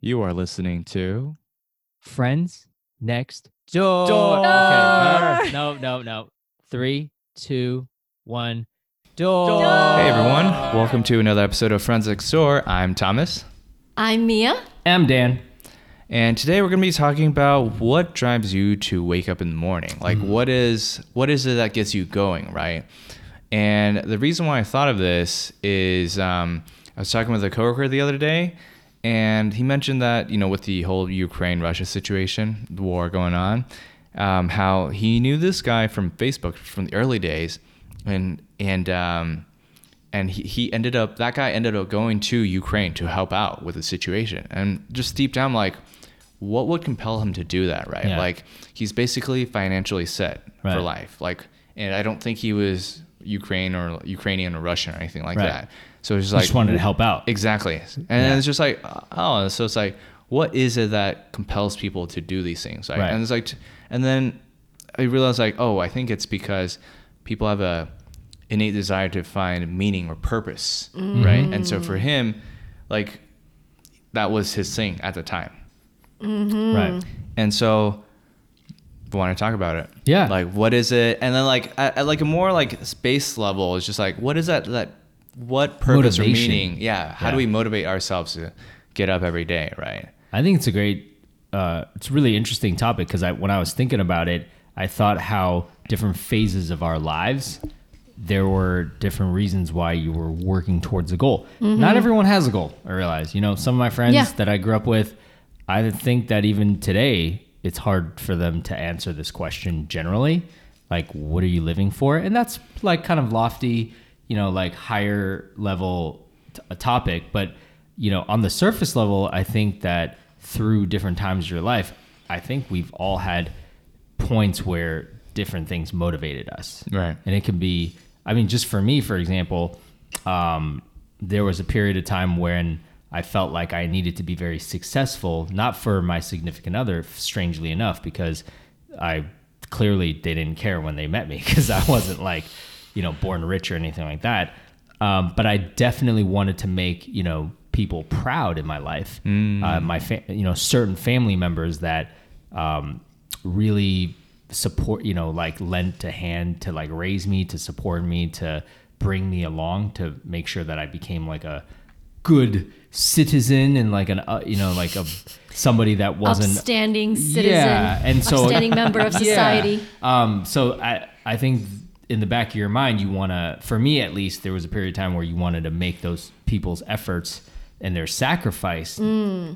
You are listening to Friends next door. Door. Okay. Door. No, no, no. Three, two, one. Door. Hey everyone, welcome to another episode of Friends Next Door. I'm Thomas, I'm Mia. I'm Dan. and today we're going to be talking about what drives you to wake up in the morning. Like what is what is it that gets you going, right? And the reason why I thought of this is um, I was talking with a coworker the other day, and he mentioned that you know with the whole Ukraine Russia situation, the war going on, um, how he knew this guy from Facebook from the early days, and and um, and he, he ended up that guy ended up going to Ukraine to help out with the situation, and just deep down like. What would compel him to do that, right? Yeah. Like he's basically financially set for life. Like, and I don't think he was Ukraine or Ukrainian or Russian or anything like Right. that. So it's just I like just wanted to help out. Exactly. And Yeah. it's just like, oh, so it's like, what is it that compels people to do these things? Right? Right. And it's like, and then I realized like, oh, I think it's because people have a innate desire to find meaning or purpose, mm. right? And so for him, like, that was his thing at the time. Mm-hmm. Right. And so I want to talk about it. Yeah. Like what is it? And then like at, at like a more like space level, it's just like what is that that what purpose or Motivation. meaning? Yeah. How do we motivate ourselves to get up every day, right? I think it's a great, uh, it's a really interesting topic because I, when I was thinking about it, I thought how different phases of our lives, there were different reasons why you were working towards a goal. Not everyone has a goal. I realize, you know, some of my friends Yeah. that I grew up with, I think that even today, it's hard for them to answer this question generally. Like, what are you living for? And that's like kind of lofty, you know, like higher level t- a topic. But, you know, on the surface level, I think that through different times of your life, I think we've all had points where different things motivated us. Right. And it can be, I mean, just for me, for example, um, there was a period of time when I felt like I needed to be very successful, not for my significant other, strangely enough, because I clearly they didn't care when they met me because I wasn't like, you know, born rich or anything like that. Um, but I definitely wanted to make, you know, people proud in my life. Uh, my, fa- you know, certain family members that um, really support you know like lent a hand to like raise me to support me to bring me along to make sure that i became like a good citizen and like an uh, you know like a somebody that wasn't Upstanding citizen. yeah and so upstanding member of Yeah. society. um so i i think in the back of your mind you want to for me at least there was a period of time where you wanted to make those people's efforts and their sacrifice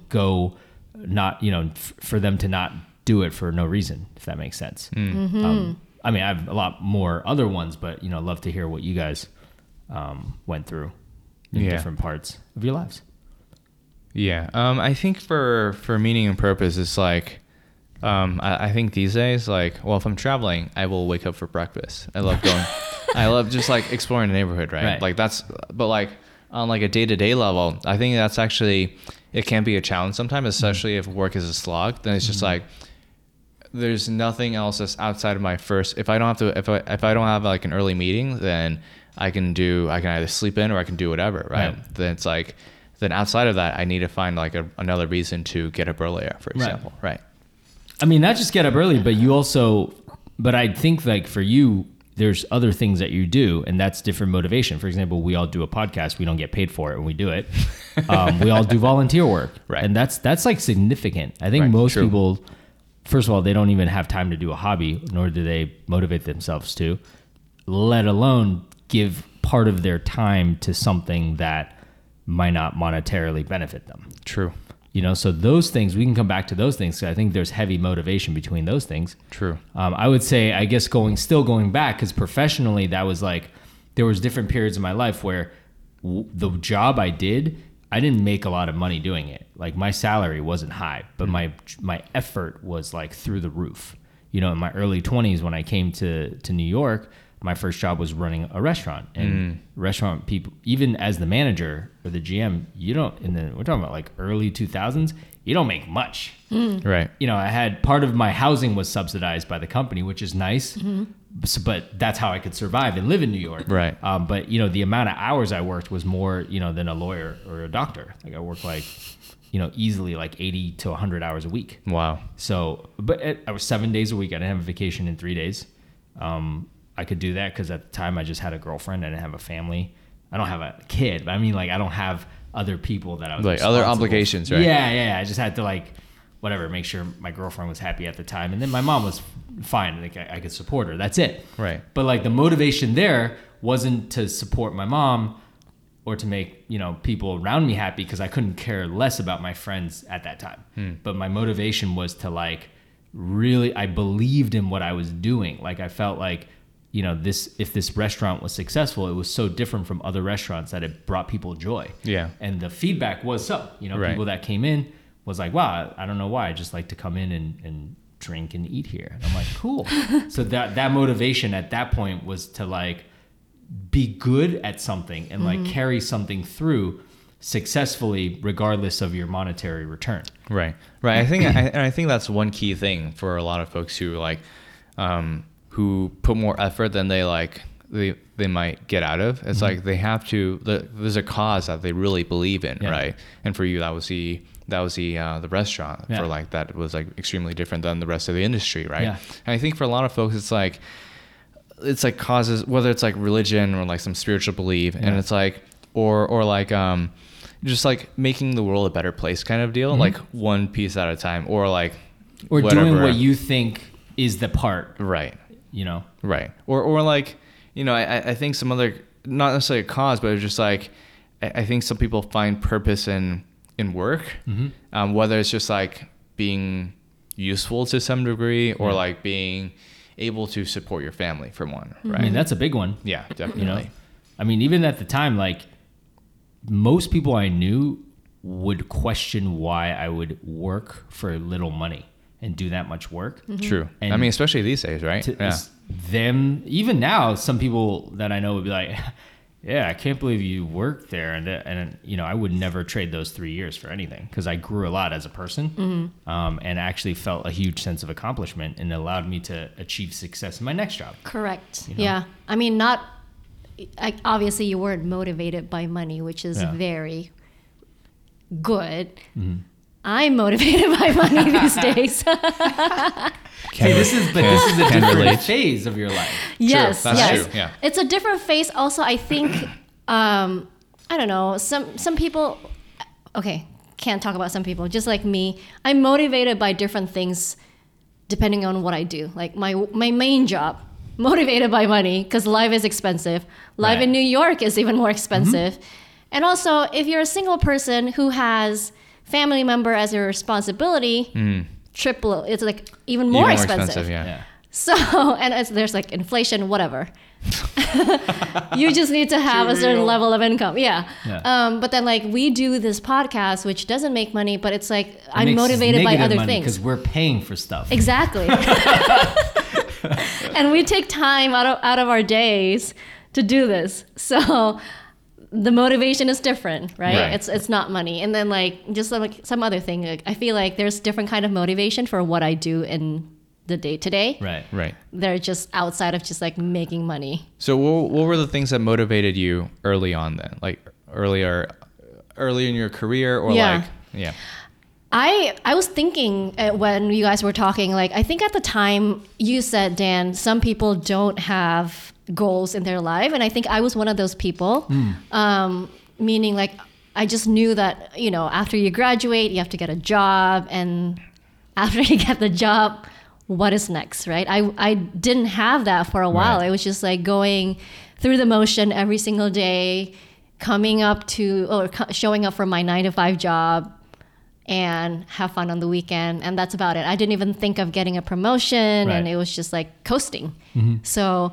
go not you know f- for them to not do it for no reason if that makes sense um, i mean i have a lot more other ones but you know love to hear what you guys um, went through in Yeah. different parts of your lives Yeah. Um, I think for for meaning and purpose, it's like, um, I, I think these days, like, well, if I'm traveling, I will wake up for breakfast. I love going. I love just like exploring the neighborhood, right? Right. Like that's, but like on like a day to day level, I think that's actually it can be a challenge sometimes, especially if work is a slog. Then it's just like there's nothing else that's outside of my first. If I don't have to, if I if I don't have like an early meeting, then I can do. I can either sleep in or I can do whatever. Right. Right. Then it's like, then outside of that, I need to find like a, another reason to get up earlier, for Right. example. Right. I mean, not just get up early, but you also, but I think like for you, there's other things that you do, and that's different motivation. For example, we all do a podcast. We don't get paid for it and we do it. Um, we all do volunteer work, Right. And that's that's like significant. I think Right, most true. people, first of all, they don't even have time to do a hobby, nor do they motivate themselves to, let alone give part of their time to something that might not monetarily benefit them True. You know so those things we can come back to those things i think there's heavy motivation between those things. True. um, i would say i guess going still going back because professionally that was like there was different periods in my life where w- the job i did i didn't make a lot of money doing it. Like my salary wasn't high but my my effort was like through the roof. You know in my early 20s when i came to to new york my first job was running a restaurant and restaurant people even as the manager or the gm you don't in the we're talking about like early 2000s you don't make much Right. you know, I had part of my housing was subsidized by the company, which is nice. S- But that's how I could survive and live in New York. Right. Um, but you know, the amount of hours I worked was more, you know, than a lawyer or a doctor. Like I worked like you know, easily like 80 to 100 hours a week. Wow. So, but it, I was seven days a week. I didn't have a vacation in three days. Um, I could do that because at the time I just had a girlfriend. I didn't have a family. I don't have a kid, but I mean, like, I don't have other people that I was Like other obligations, right? Yeah, yeah. I just had to like, whatever, make sure my girlfriend was happy at the time, and then my mom was fine. Like, I, I could support her. That's it. Right. But like the motivation there wasn't to support my mom or to make you know people around me happy because I couldn't care less about my friends at that time. Hmm. But my motivation was to like really I believed in what I was doing. Like I felt like you know this if this restaurant was successful, it was so different from other restaurants that it brought people joy. Yeah. And the feedback was so. You know, Right. people that came in was like, wow, I don't know why. I just like to come in and, and drink and eat here. And I'm like, cool. so that that motivation at that point was to like be good at something and like carry something through successfully regardless of your monetary return. Right, right. I think, I, and I think that's one key thing for a lot of folks who like, um, who put more effort than they like they they might get out of. It's like they have to. The, there's a cause that they really believe in, Yeah. right? And for you, that was the that was the uh, the restaurant Yeah. for like that was like extremely different than the rest of the industry, right? Yeah. And I think for a lot of folks, it's like it's like causes whether it's like religion or like some spiritual belief and it's like or or like um just like making the world a better place kind of deal like one piece at a time or like Mm-hmm. Or doing whatever. what you think is the part, right you know? right or or like you know i i think some other not necessarily a cause but it's just like i, I think some people find purpose in in work Mm-hmm. um, whether it's just like being useful to some degree or Yeah. like being able to support your family for one right? I mean, that's a big one. yeah definitely you know i mean even at the time like most people i knew would question why i would work for little money and do that much work True. I mean, especially these days, right? to yeah. them even now some people that i know would be like yeah i can't believe you worked there and and you know i would never trade those three years for anything because i grew a lot as a person um, and actually felt a huge sense of accomplishment and it allowed me to achieve success in my next job Correct. You know? Yeah. I mean, not. I, obviously, you weren't motivated by money, which is Yeah. Mm-hmm. very good. I'm motivated by money these days. Hey, this is but this is a different relate. phase of your life. yes, that's yes. true, yeah. It's a different phase. Also, I think, um, I don't know. Some some people, okay, can't talk about some people. Just like me, I'm motivated by different things, depending on what I do. Like my my main job, motivated by money because life is expensive. Life Right. in New York is even more expensive. And also, if you're a single person who has family member as a responsibility, triple. It's like even more, Even expensive. yeah. Yeah. So, and it's, there's like inflation, whatever. you just need to have a certain Real. level of income. Yeah. Yeah. Um, but then, like, we do this podcast, which doesn't make money, but it's like I'm motivated by other money things. because we're paying for stuff. Exactly. and we take time out of, out of our days to do this. So the motivation is different, right? Right. It's it's not money. And then like just like some other thing, like, I feel like there's different kind of motivation for what I do in the day to day. Right. Right. They're just outside of just like making money. So what, what were the things that motivated you early on then? Like earlier early in your career or Yeah. like yeah. I I was thinking uh, when you guys were talking, like I think at the time you said, Dan, some people don't have goals in their life, and I think I was one of those people. Um, meaning, like I just knew that you know after you graduate, you have to get a job, and after you get the job, what is next, right? I I didn't have that for a while. Right. It was just like going through the motion every single day, coming up to or co- showing up for my nine to five job and have fun on the weekend and that's about it i didn't even think of getting a promotion Right. and it was just like coasting so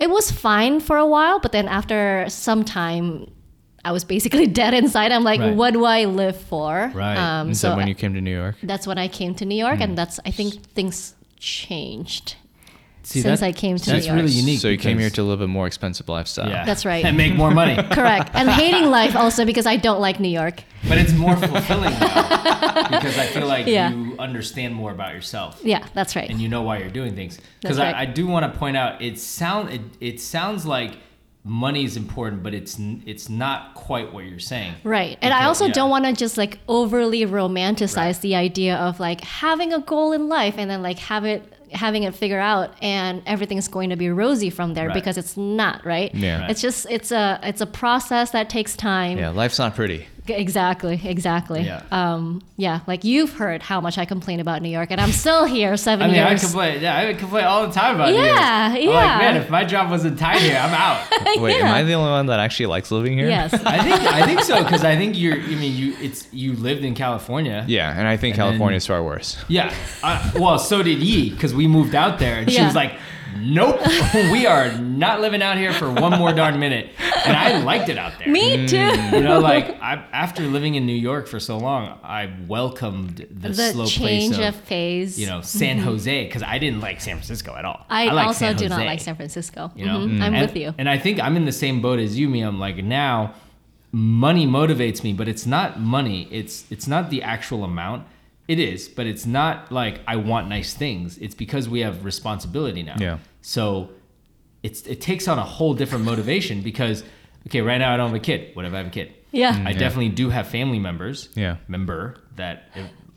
it was fine for a while but then after some time i was basically dead inside i'm like Right. what do i live for Right. um, so when you came to New York? that's when i came to new york and that's i think things changed See, Since that- I came to that's New York. That's really unique. So you came here to live a more expensive lifestyle. yeah. That's right. and make more money. correct and hating life also because i don't like new york But it's more fulfilling now because I feel like Yeah. you understand more about yourself yeah that's right and you know why you're doing things. That's Because right. I, I do want to point out, it sound it, it sounds like money is important, but it's it's not quite what you're saying. Right. And I also yeah. don't want to just like overly romanticize Right. the idea of like having a goal in life and then like have it having it figure out and everything's going to be rosy from there Right. because it's not, right? Yeah. Right. It's just it's a it's a process that takes time. Yeah, life's not pretty. G- Exactly, exactly. Yeah. Um yeah, like you've heard how much I complain about New York and I'm still here 7 I mean, I complain. Yeah, I complain all the time about New York. Yeah, I'm yeah. like, man, if my job wasn't tied here, I'm out. Wait, am I the only one that actually likes living here? yes. I think I think so because I think you're. I mean, you it's you lived in California. Yeah, and I think And then- California's far worse. Yeah. Uh, well, so did Yi because we moved out there, and she was like, "Nope, we are not living out here for one more darn minute." And I liked it out there. Me too. You know, like I, after living in New York for so long, I welcomed the, The slow change place of, of, phase. you know San Jose because I didn't like San Francisco at all. I, like also do not like San Francisco. You know, Mhm. I'm And- with you. And I think I'm in the same boat as you, me. I'm like now, money motivates me, but it's not money. It's it's not the actual amount. It is, but it's not like I want nice things. It's because we have responsibility now. Yeah. So it's it takes on a whole different motivation because okay, right now I don't have a kid. What if I have a kid? Yeah. I Yeah. definitely do have family members. Yeah. Member that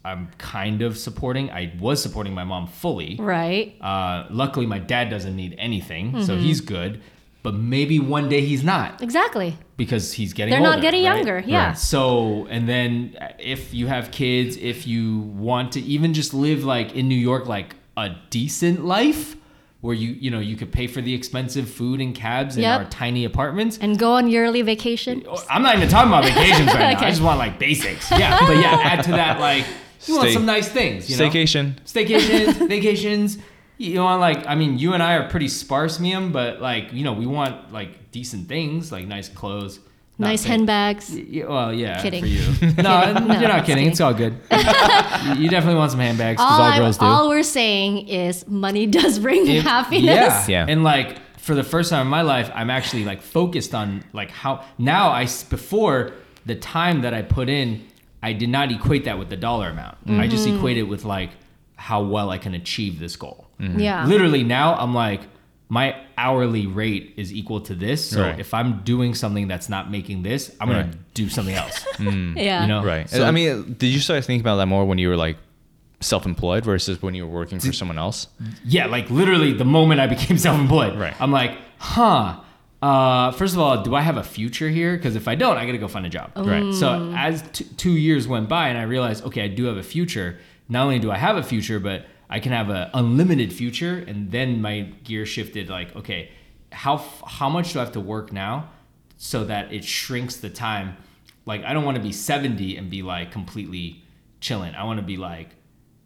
I'm kind of supporting. I was supporting my mom fully. Right. Uh, luckily, my dad doesn't need anything, so Mm-hmm. he's good. But maybe one day he's not Exactly. because he's getting They're older, not getting right? younger. Yeah. Right. So, and then if you have kids, if you want to even just live like in New York, like a decent life where you, you know, you could pay for the expensive food and cabs in Yep. our tiny apartments. And go on yearly vacation. Oh, I'm not even talking about vacations right now. I just want like basics. Yeah. But yeah, add to that, like, you want some nice things, you know? Staycation. staycations, vacations. You know, like I mean, you and I are pretty sparse, Miam, but like you know, we want like decent things, like nice clothes, nice thing- handbags. Y- well, yeah, Kidding. for you. No, No, you're not kidding. kidding. It's all good. you you definitely want some handbags because All, all, girls do. all we're saying is money does bring It- happiness. Yeah. Yeah. And like for the first time in my life, I'm actually like focused on like how now I before the time that I put in, I did not equate that with the dollar amount. I just Mm-hmm. equated with like how well I can achieve this goal. Yeah. Literally now I'm like my hourly rate is equal to this. So Right. if I'm doing something that's not making this, I'm gonna do something else. Yeah. You know? Right. So- I mean, did you start thinking about that more when you were like self-employed versus when you were working for someone else? Yeah, like literally the moment I became self-employed, Right. I'm like, huh. Uh, first of all, do I have a future here? Because if I don't, I gotta go find a job. Right. So as t- two years went by, and I realized, okay, I do have a future. Not only do I have a future, but I can have an unlimited future. And then my gear shifted. Like, okay, how how much do I have to work now, so that it shrinks the time? Like, I don't want to be 70 and be like completely chilling. I want to be like,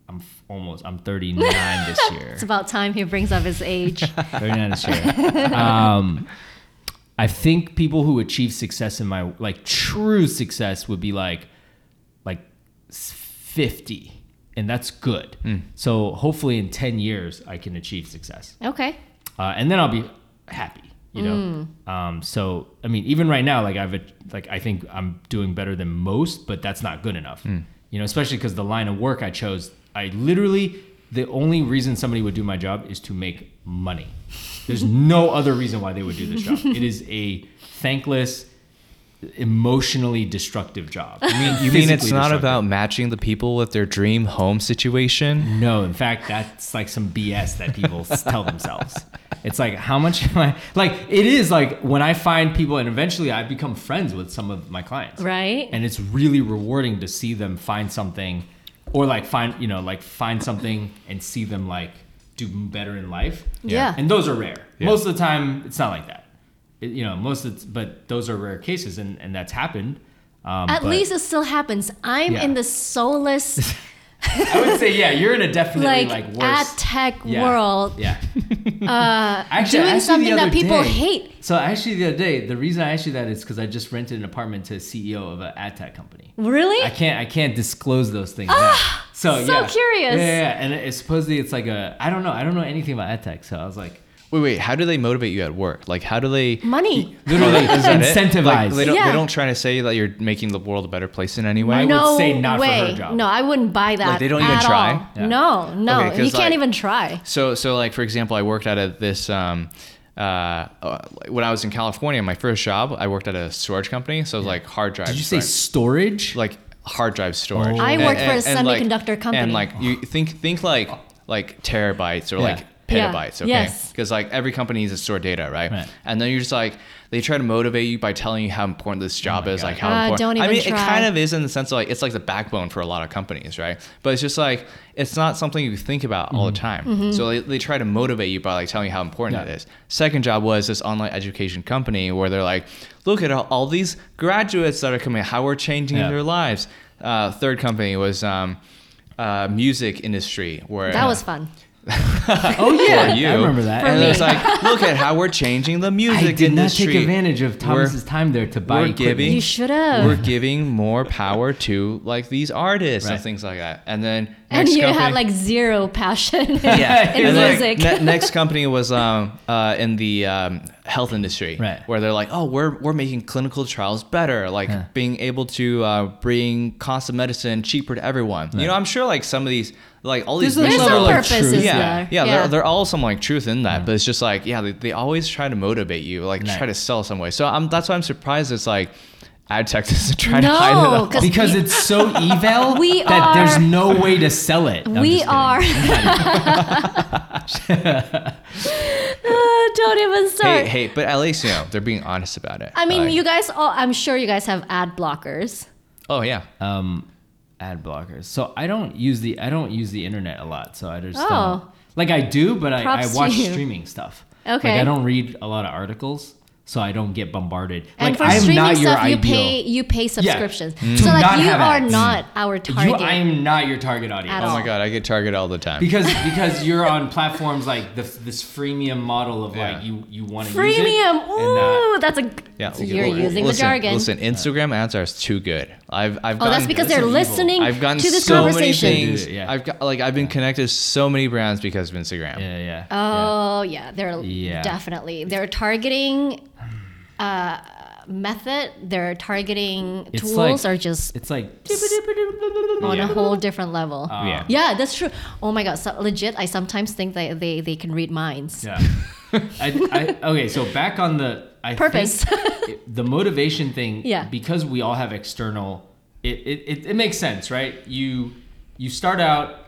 I'm f- almost, I'm 39 this year. It's about time he brings up his age. 39 this year. Um, I think people who achieve success in my like true success would be like like 50 and that's good. So hopefully in 10 years I can achieve success. okay. Uh, and then I'll be happy, you know. Um, so I mean, even right now, like I've a- like I think I'm doing better than most, but that's not good enough. You know, especially because the line of work I chose, I literally the only reason somebody would do my job is to make money. There's no other reason why they would do this job. It is a thankless, emotionally destructive job. I mean, You mean it's not about matching the people with their dream home situation? No, in fact, that's like some BS that people tell themselves. It's like, how much am I? Like, it is like when I find people, and eventually I become friends with some of my clients. Right. And it's really rewarding to see them find something, or like find, you know, like find something and see them like do better in life. Yeah. And those are rare. Yeah. Most of the time, it's not like that. It, you know, most of, the, but those are rare cases, and and that's happened. Um, At but least it still happens. I'm Yeah. in the soulless, I would say, yeah, you're in a definitely like, like, worse ad tech Yeah. world, Yeah. uh, Actually, doing the something that people day- hate. So actually, the other day, the reason I asked you that is because I just rented an apartment to a CEO of an ad tech company. Really? I can't, I can't disclose those things. now. So Ah, so yeah, curious. Yeah, yeah, yeah. and it, supposedly it's like a, I don't know, I don't know anything about ad tech. So I was like, Wait, wait. How do they motivate you at work? Like, how do they? Money. literally Is that it? incentivize. Like, they don't. Yeah. They don't try to say that you're making the world a better place in any way. I would no say not for her way. job. No, I wouldn't buy that. Like, they don't even try? Yeah. No, no, Okay, 'cause, you can't like- even try. So, so like for example, I worked at a, this um, uh, uh, when I was in California, my first job, I worked at a storage company. So it was like hard drive. Did you say storage? like hard drive storage. Oh. I worked for a like- semiconductor company. And like you think think like like terabytes or Yeah. like Yeah. petabytes, okay? Yes. Because like every company needs to store data, right? Right. And then you're just like they try to motivate you by telling you how important this job my is, God. like how Ah, important. don't I mean, try. it kind of is in the sense of like it's like the backbone for a lot of companies, right? But it's just like it's not something you think about all the time. Mm-hmm. So they, they try to motivate you by like telling you how important Yeah. it is. Second job was this online education company where they're like, look at all, all these graduates that are coming, how we're changing Yeah. their lives. Uh, third company was um, uh, music industry where That was fun. oh yeah, for you. I remember that. For and me. it's like, look at how we're changing the music I did not industry. take advantage of Thomas's We're- time there to buy we're giving- You should have. We're giving more power to like these artists and things like that. And then and you company, had like zero passion Yeah. in and then music. ne- next company was um, uh, in the um, health industry, Right. where they're like, oh, we're we're making clinical trials better, like Yeah. being able to uh, bring cost of medicine cheaper to everyone. You know, I'm sure like some of these, like all these, There's a There's level some of purposes truth. yeah, there. yeah, There, there are some like truth in that, but it's just like yeah, they, they always try to motivate you, like Right. try to sell some way. So I'm that's why I'm surprised. It's like ad tech doesn't try to hide it. No, all. 'cause because we- it's so evil We that there's no way to sell it. I'm we are. Uh, don't even start. Hey, hey, but at least you know they're being honest about it. I mean, Like, you guys all, I'm sure you guys have ad blockers. Oh yeah. um, ad blockers. So I don't use the I don't use the internet a lot. So I just Oh. don't. Like I do, but I, I watch you. streaming stuff. Okay. Like I don't read a lot of articles, so I don't get bombarded. And like for I'm streaming not stuff, you ideal. pay you pay subscriptions. Mm. So like not you are ads. not our You, target. I am not your target audience. At Oh all. my god, I get Target all the time. Because because you're on platforms like the, this freemium model of Yeah. like you you want to use it Freemium. and not- Ooh, that's a. yeah, so you're well, using listen, the jargon. Listen, Instagram ads are too good. I've I've oh, that's because that's they're evil. listening I've gotten to this so many conversation. things. Yeah. I've got like I've been connected to so many brands because of Instagram. yeah yeah. Oh yeah, they're Yeah. definitely they're targeting uh, method. Their targeting It's tools like- are just It's like on Yeah. a whole different level. Uh, Yeah. yeah, that's true. Oh my god, so legit. I sometimes think that they they can read minds. Yeah. I, I, okay, so back on the I Purpose. think the motivation thing. Yeah. Because we all have external. It, it, it, it makes sense, right? You you start out.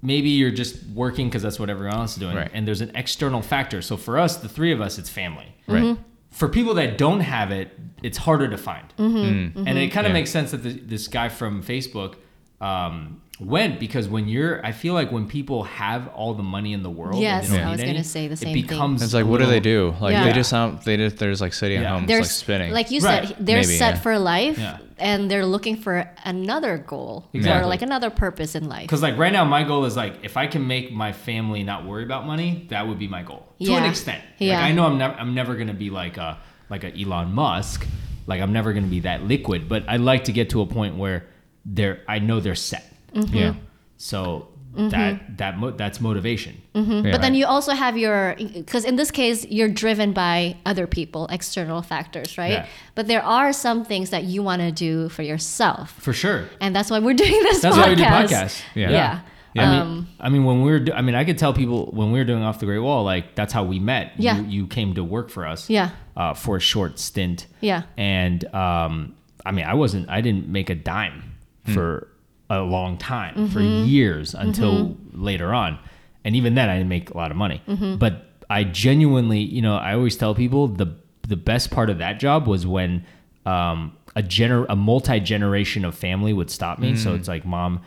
Maybe you're just working because that's what everyone else is doing, Right. and there's an external factor. So for us, the three of us, it's family. Right. Mm-hmm. For people that don't have it, it's harder to find. Mm-hmm. And it kind of Yeah. makes sense that the, this guy from Facebook um, went because when you're, I feel like when people have all the money in the world, and Yes, they don't I need was any, gonna say the same it thing. becomes It's like, what do they do? Like Yeah. they just sound, they just, they're just like sitting at home, They're just like spinning. like you Right. said, they're Maybe, set yeah. for life, Yeah. and they're looking for another goal or like another purpose in life. Because like right now, my goal is like if I can make my family not worry about money, that would be my goal to an extent. Yeah. Like I know I'm never I'm never gonna be like a like a Elon Musk. Like I'm never gonna be that liquid, but i'd like to get to a point where they're I know they're set. Mm-hmm. yeah. So that that mo- that's motivation. Mm-hmm. Yeah. But then you also have your, because in this case, you're driven by other people, external factors, right? Yeah. But there are some things that you want to do for yourself. For sure. And that's why we're doing this podcast. That's podcast. why we do podcasts. Yeah. Yeah. Yeah. I mean, Um, I mean, when we were, do- I mean, I could tell people when we were doing off the Great Wall, like that's how we met. Yeah. You, you came to work for us. Yeah. Uh, for a short stint. Yeah. And um, I mean, I wasn't, I didn't make a dime for a long time, for Mm-hmm. years until later on, and even then, I didn't make a lot of money. Mm-hmm. But I genuinely, you know, I always tell people the the best part of that job was when um, a gener a multi generation of family would stop me. So it's like mom,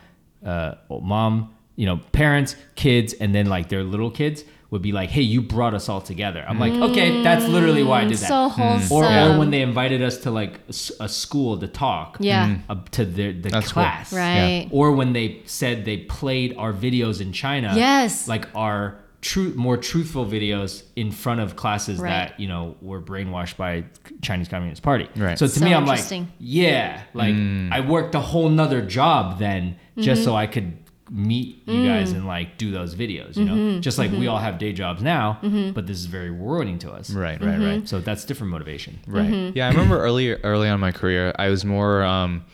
uh, mom, you know, parents, kids, and then like their little kids would be like, "Hey, you brought us all together." I'm like, "Okay, that's literally why I did that." So wholesome. or, or when they invited us to like a school to talk, Yeah. uh, to their the That's cool. class, Right. Or when they said they played our videos in China, Yes. like our true, more truthful videos in front of classes Right. that you know were brainwashed by Chinese Communist Party. Right. So to So me, I'm like, yeah, like Mm. I worked a whole nother job then Mm-hmm. just so I could meet you Mm. guys and like do those videos. You know, Mm-hmm. just like we all have day jobs now, but this is very rewarding to us. Right, right, right. So that's different motivation. Right. Mm-hmm. Yeah, I remember early early on in my career, I was more um,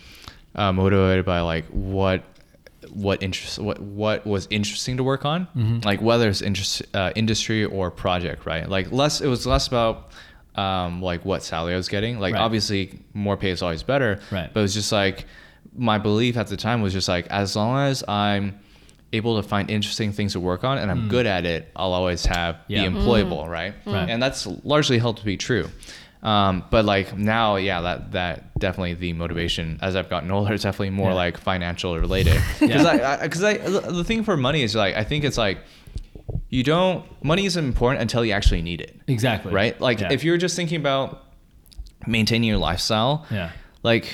uh, motivated by like what what interest what what was interesting to work on, Mm-hmm. like whether it's interest uh, industry or project, right? Like less it was less about um, like what salary I was getting. Like Right. obviously more pay is always better, Right. But it was just like my belief at the time was just like as long as I'm able to find interesting things to work on and I'm good at it, I'll always have Mm. Yeah. be employable, right? Right. And that's largely held to be true. Um, but like now, yeah, that that definitely the motivation as I've gotten older is definitely more Yeah. like financial related. Because I, because I, the thing for money is like I think it's like you don't money isn't important until you actually need it, Exactly. right? Like Yeah. if you're just thinking about maintaining your lifestyle, Yeah. like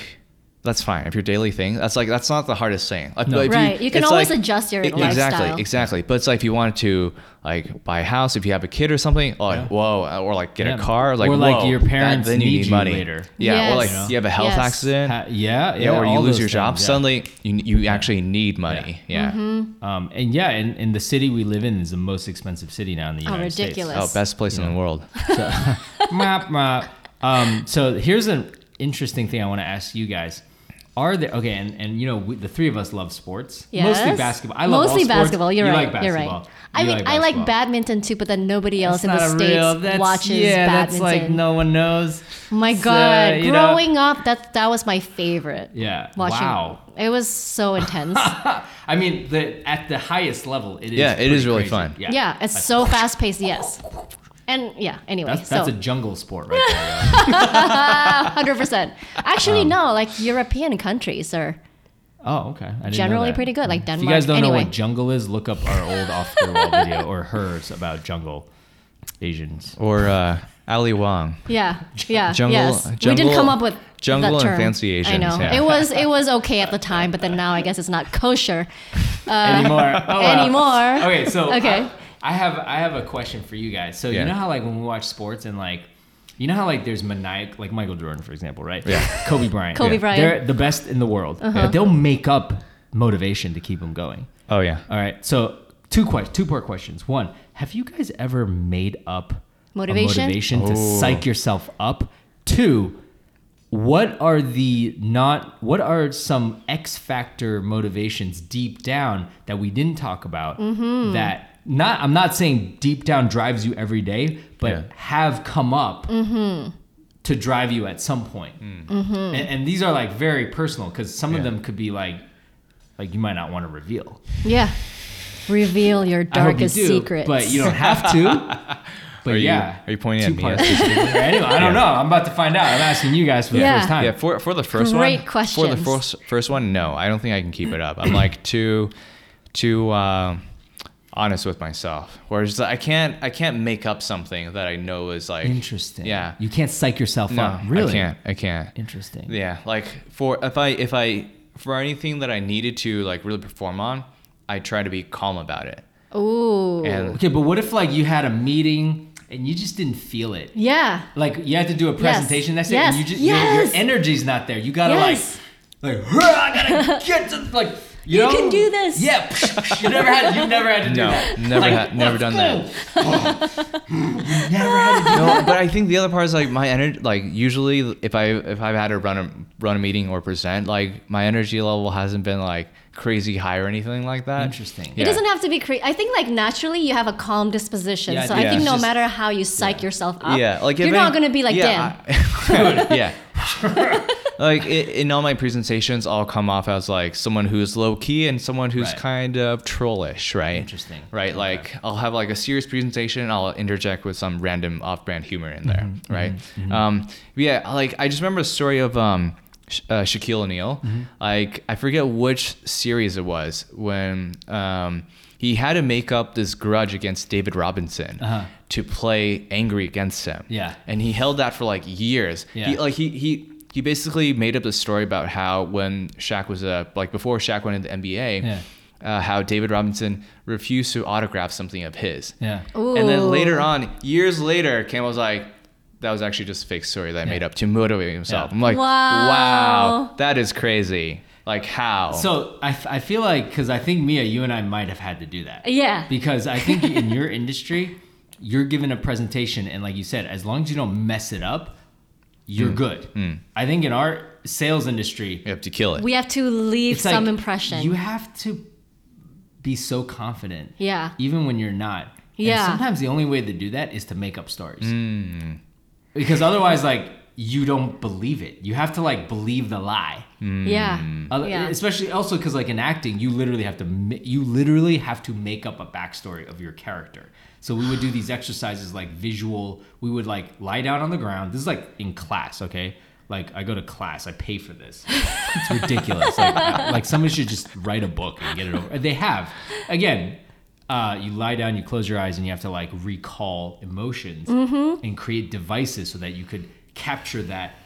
that's fine. If your daily thing, that's like that's not the hardest thing. Like, No. Right. You can it's always adjust your Exactly, lifestyle. exactly. But it's like if you wanted to like buy a house, if you have a kid or something, oh, like, Yeah. whoa, or like get Yeah. a car, like Or, like, whoa, your that- parents then you need need you money later. Yeah, or like Yes. you have a health Yes. accident. Ha- yeah, yeah, or you lose those your job. things, yeah. Suddenly, you you actually need money. Yeah. Mm-hmm. Um, and yeah, and, and the city we live in is the most expensive city now in the United Oh, United ridiculous. Oh, best place in the world. States. So, mop, mop. Um, so here's an interesting thing I want to ask you guys. Are there okay? And, and you know we, the three of us love sports. Mostly basketball. I love mostly sports. basketball. You're You right. Like You're right. I You mean, I like badminton too, but then nobody else That's in the a states real- that's- watches yeah, badminton. that's like no one knows. My So, God, you know- growing up, that that was my favorite. Yeah. Watching. Wow. It was so intense. I mean, the at the highest level, it is. Yeah, it is really crazy. fun. Yeah. yeah, it's Like, so fast paced. Yes. And yeah, anyway, That's, that's so a jungle sport right there. hundred percent. Actually, Um, no, like European countries are Oh, okay. I didn't generally that. pretty good. Like Denmark. If you guys don't anyway, know what jungle is, look up our old off the wall video or hers about jungle Asians. Or uh, Ali Wong. yeah, yeah, Jungle- yes. we didn't come up with jungle that term. and fancy Asians. I know yeah. it was it was okay at the time, but then now I guess it's not kosher anymore. Oh, wow. anymore. Okay, so Okay. I, I have I have a question for you guys. So Yeah. you know how like when we watch sports and like you know how like there's maniac like Michael Jordan for example, right? Yeah. Kobe Bryant. Kobe Yeah. Bryant. Uh-huh. They're the best in the world, but they'll make up motivation to keep them going. Oh yeah. All right. So two questions, two part questions. One, have you guys ever made up a Motivation? motivation to Oh. psych yourself up? Two, what are the not what are some X factor motivations deep down that we didn't talk about Mm-hmm. that not I'm not saying deep down drives you every day, but Yeah. have come up Mm-hmm. to drive you at some point. And, and these are like very personal because some of them could be like like you might not want to reveal. Yeah, reveal your I hope you darkest do, secrets. But you don't have to. But Are you- yeah. are you pointing at me? parts. anyway, I don't know. I'm about to find out. I'm asking you guys for the first time. Yeah, for for the first Great one. For the first first one, no, I don't think I can keep it up. I'm like too too uh, honest with myself. Whereas I can't I can't make up something that I know is like Interesting. Yeah. You can't psych yourself no, up. Really? I can't. I can't. Interesting. Yeah, like for if I if I for anything that I needed to like really perform on, I try to be calm about it. Ooh, And Okay, but what if like you had a meeting and you just didn't feel it? yeah, Like you had to do a presentation that's it, Yes. and you just your, your energy's not there. You gotta Yes. like like I gotta get to like you, You know? can do this. Yeah, you never had you never had to do that. No, that. never Like, had- never done go. you never had to do no, but I think the other part is like my energy. Like usually, if I if I've had to run a run a meeting or present, like my energy level hasn't been like crazy high or anything like that. Interesting. It doesn't have to be crazy. I think like naturally you have a calm disposition. Yeah, so yeah. I think It's no just- matter how you psych yourself up, Yeah, like you're not any- gonna be like yeah, Dan. I- yeah. like i in all my presentations, I'll come off as like someone who's low key and someone who's Right. kind of trollish, right? Interesting. Right, Okay. like I'll have like a serious presentation, and I'll interject with some random off-brand humor in there, Mm-hmm, right? Um, yeah, like I just remember a story of um, uh, Shaquille O'Neal. Mm-hmm. Like I forget which series it was when um, he had to make up this grudge against David Robinson Uh-huh. to play angry against him. Yeah. and he held that for like years. Yeah. He, like he he. He basically made up this story about how when Shaq was a like before Shaq went into the NBA, Yeah. uh, how David Robinson refused to autograph something of his. Yeah. And then later on, years later, Campbell was like, that was actually just a fake story that I made up to motivate himself. Yeah. I'm like, Wow. wow. that is crazy. Like how? So I, f- I feel like because I think Mia, you and I might have had to do that. Yeah. Because I think in your industry, you're given a presentation, and like you said, as long as you don't mess it up, you're Hmm. good. I think in our sales industry, You have to kill it. We have to leave it's some like impression. You have to be so confident. Yeah. Even when you're not. And Yeah. sometimes the only way to do that is to make up stories. Mm. Because otherwise, like, you don't believe it. You have to like believe the lie. yeah. Other- yeah. Especially also because like in acting, you literally have to you literally have to make up a backstory of your character. So we would do these exercises like visual. We would like lie down on the ground. This is like in class, okay? Like I go to class, I pay for this. It's ridiculous. like, like somebody should just write a book and get it over. They have. Again, uh, you lie down, you close your eyes, and you have to like recall emotions and create devices so that you could capture that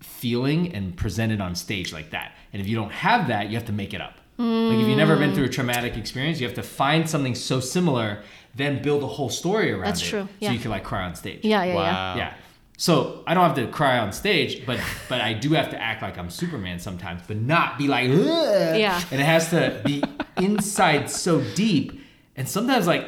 feeling and present it on stage like that. And if you don't have that, you have to make it up. Like if you've never been through a traumatic experience, you have to find something so similar, then build a whole story around That's it. true, So you can like cry on stage. yeah, yeah, yeah. Wow. Yeah. So I don't have to cry on stage, but but I do have to act like I'm Superman sometimes, but not be like, "Ugh." Yeah. And it has to be inside so deep, and sometimes like,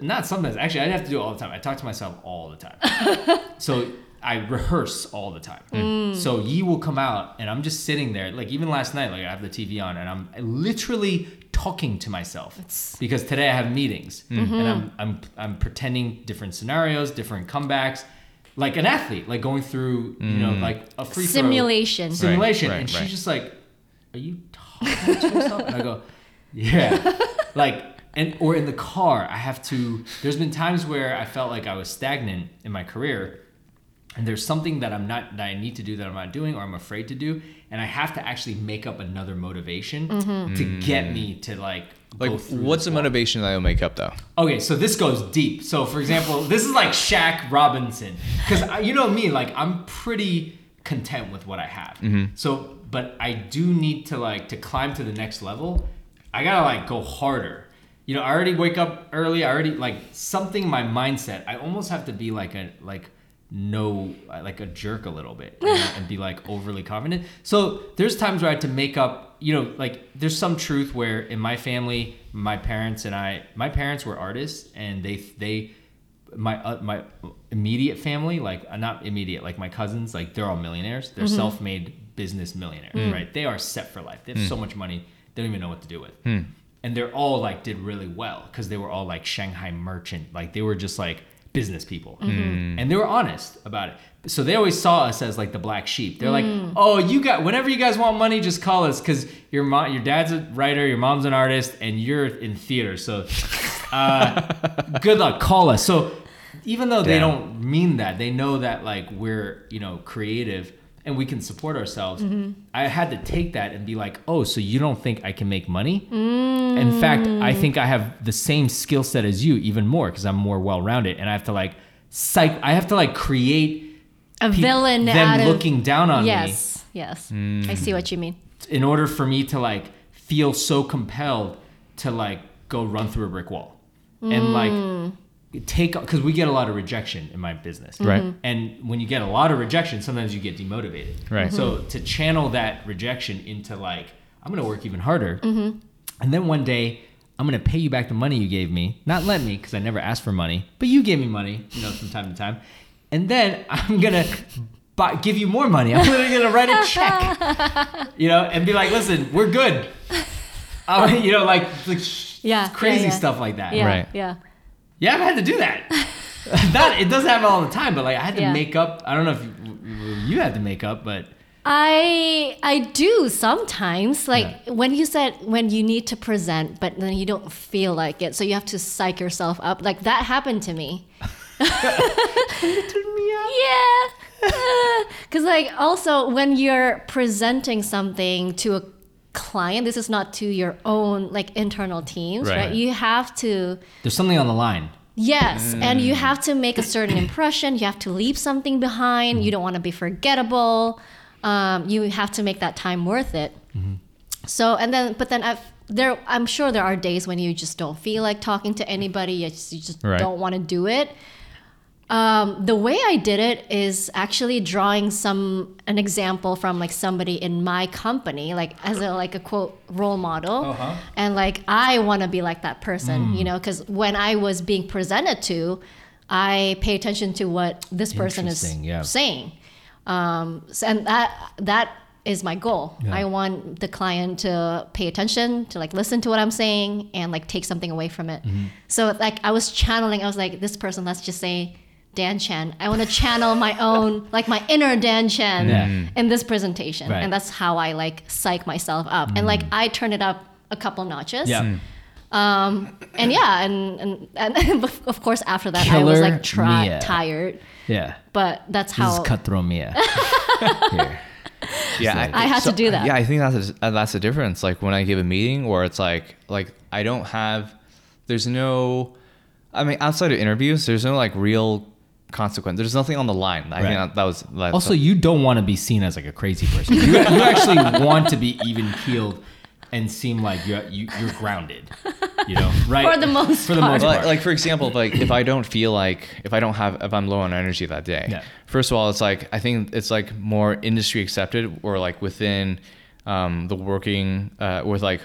not sometimes. Actually, I have to do it all the time. I talk to myself all the time. so I rehearse all the time. Mm. So Yi will come out, and I'm just sitting there. Like even last night, like I have the TV on, and I'm literally talking to myself it's... because today I have meetings, Mm-hmm. and I'm I'm I'm pretending different scenarios, different comebacks, like an athlete, like going through you know like a free throw Simulation. simulation, right, and she's right. just like, "Are you talking to yourself?" And I go, "Yeah," like. And or in the car, I have to. There's been times where I felt like I was stagnant in my career, and there's something that I'm not that I need to do that I'm not doing or I'm afraid to do, and I have to actually make up another motivation mm-hmm. to get mm. me to like. like, what's the wall. motivation that you'll make up though? Okay, so this goes deep. So, for example, this is like Shaq Robinson, because you know me, like I'm pretty content with what I have. Mm-hmm. So, but I do need to like to climb to the next level. I gotta like go harder. You know, I already wake up early. I already like something. My mindset. I almost have to be like a like no uh, like a jerk a little bit you know, and be like overly confident. So there's times where I had to make up. You know, like there's some truth where in my family, my parents and I, my parents were artists, and they they my uh, my immediate family, like uh, not immediate, like my cousins, like they're all millionaires. They're mm-hmm. self-made business millionaires, mm. right? They are set for life. They have mm. so much money, they don't even know what to do with. Mm. And they're all like did really well because they were all like Shanghai merchant, like they were just like business people, mm-hmm. mm. and they were honest about it. So they always saw us as like the black sheep. They're like, mm. "Oh, you got whenever you guys want money, just call us because your mom, your dad's a writer, your mom's an artist, and you're in theater. So uh, good luck. Call us. So even though they don't mean that, they know that like we're you know creative and we can support ourselves. Mm-hmm. I had to take that and be like, oh, so you don't think I can make money? In fact, I mm. think I have the same skill set as you, even more because I'm more well rounded, and I have to like psych. I have to like create A peop- villain them out of looking down on me yes, yes. I see what you mean. in order for me to like feel so compelled to like go run through a brick wall and like mm. Take because we get a lot of rejection in my business Right. and when you get a lot of rejection sometimes you get demotivated Right. so to channel that rejection into like i'm gonna work even harder and then one day i'm gonna pay you back the money you gave me not lend me because i never asked for money but you gave me money you know from time to time and then i'm gonna buy, give you more money i'm literally gonna write a check you know and be like listen we're good uh, you know like, like Yeah, crazy yeah, yeah. stuff like that Yeah, Right. yeah. Yeah, I've had to do that. Not it doesn't happen all the time, but like I had to Yeah. make up. I don't know if you, you had to make up, but I I do sometimes. Like when you said when you need to present, but then you don't feel like it, so you have to psych yourself up. Like that happened to me. Yeah. Because like also when you're presenting something to a client, this is not to your own like internal teams, right? Right. You have to there's something on the line. Yes, and you mm. have to make a certain impression. You have to leave something behind. You mm-hmm. don't want to be forgettable. Um, you have to make that time worth it. Mm-hmm. So, and then, but then I've, there, I'm sure there are days when you just don't feel like talking to anybody. You just, you just Right. don't want to do it. Um, the way I did it is actually drawing some an example from like somebody in my company, like as a like a quote role model, Uh-huh. and like I want to be like that person, you know, because when I was being presented to, I pay attention to what this person is yeah. saying. Um, so, and that that is my goal. Yeah. I want the client to pay attention, to like listen to what I'm saying, and like take something away from it. Mm-hmm. So like I was channeling. I was like, this person, let's just say Dan Chen. I want to channel my own, like my inner Dan Chen Yeah. Mm. in this presentation, Right. and that's how I like psych myself up. And like mm. I turn it up a couple notches. Yeah. Mm. Um, and yeah, and, and, and of course after that I was like tri- Mia. tired, Yeah. but that's This how is cutthroat Mia. Here. Yeah, I had to do that. Yeah, I think that's a, uh, that's the difference. Like when I give a meeting, where it's like like I don't have, there's no, I mean, outside of interviews, there's no like real consequence. There's nothing on the line. I think Right. that, that was that's Also, you don't want to be seen as like a crazy person. You, you actually want to be even keeled and seem like you're you, you're grounded. You know, right? For the most For the part. most like, part. like for example, like if I don't feel like if I don't have if I'm low on energy that day. Yeah. First of all, it's like I think it's like more industry accepted or like within um, the working uh, with like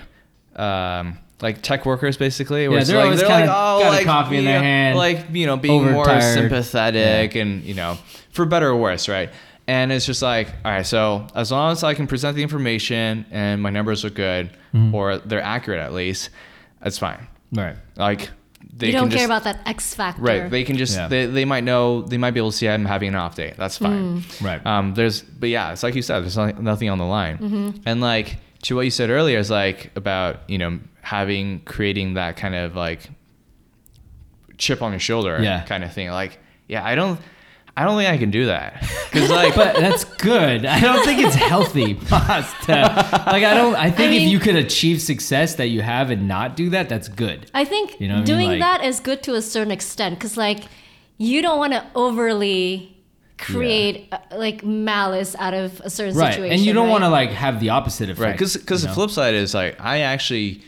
um, like tech workers basically. where Yeah, they're like, always they're like, oh, got a like, coffee in you their know, hand, like you know being more overtired. sympathetic and you know for better or worse, right? And it's just like, all right, so as long as I can present the information and my numbers are good Mm-hmm. or they're accurate at least, that's fine. right. Like they you don't can care just, about that X factor. Right. They can just Yeah. they, they might know they might be able to see I'm having an off day. That's fine. Right. Um there's but yeah, it's like you said, there's nothing, nothing on the line. Mm-hmm. And like to what you said earlier is like about, you know, having creating that kind of like chip on your shoulder Yeah. kind of thing. Like, yeah, I don't I don't think I can do that. Cuz like but that's good. I don't think it's healthy, pasta. like I don't. I think I if you could achieve success that you have and not do that, that's good. I think You know what I mean? doing Like- that is good to a certain extent because like you don't want to overly create uh, like malice out of a certain Right, situation. and you don't right? want to like have the opposite effect. Right, because you the know? flip side is like I actually,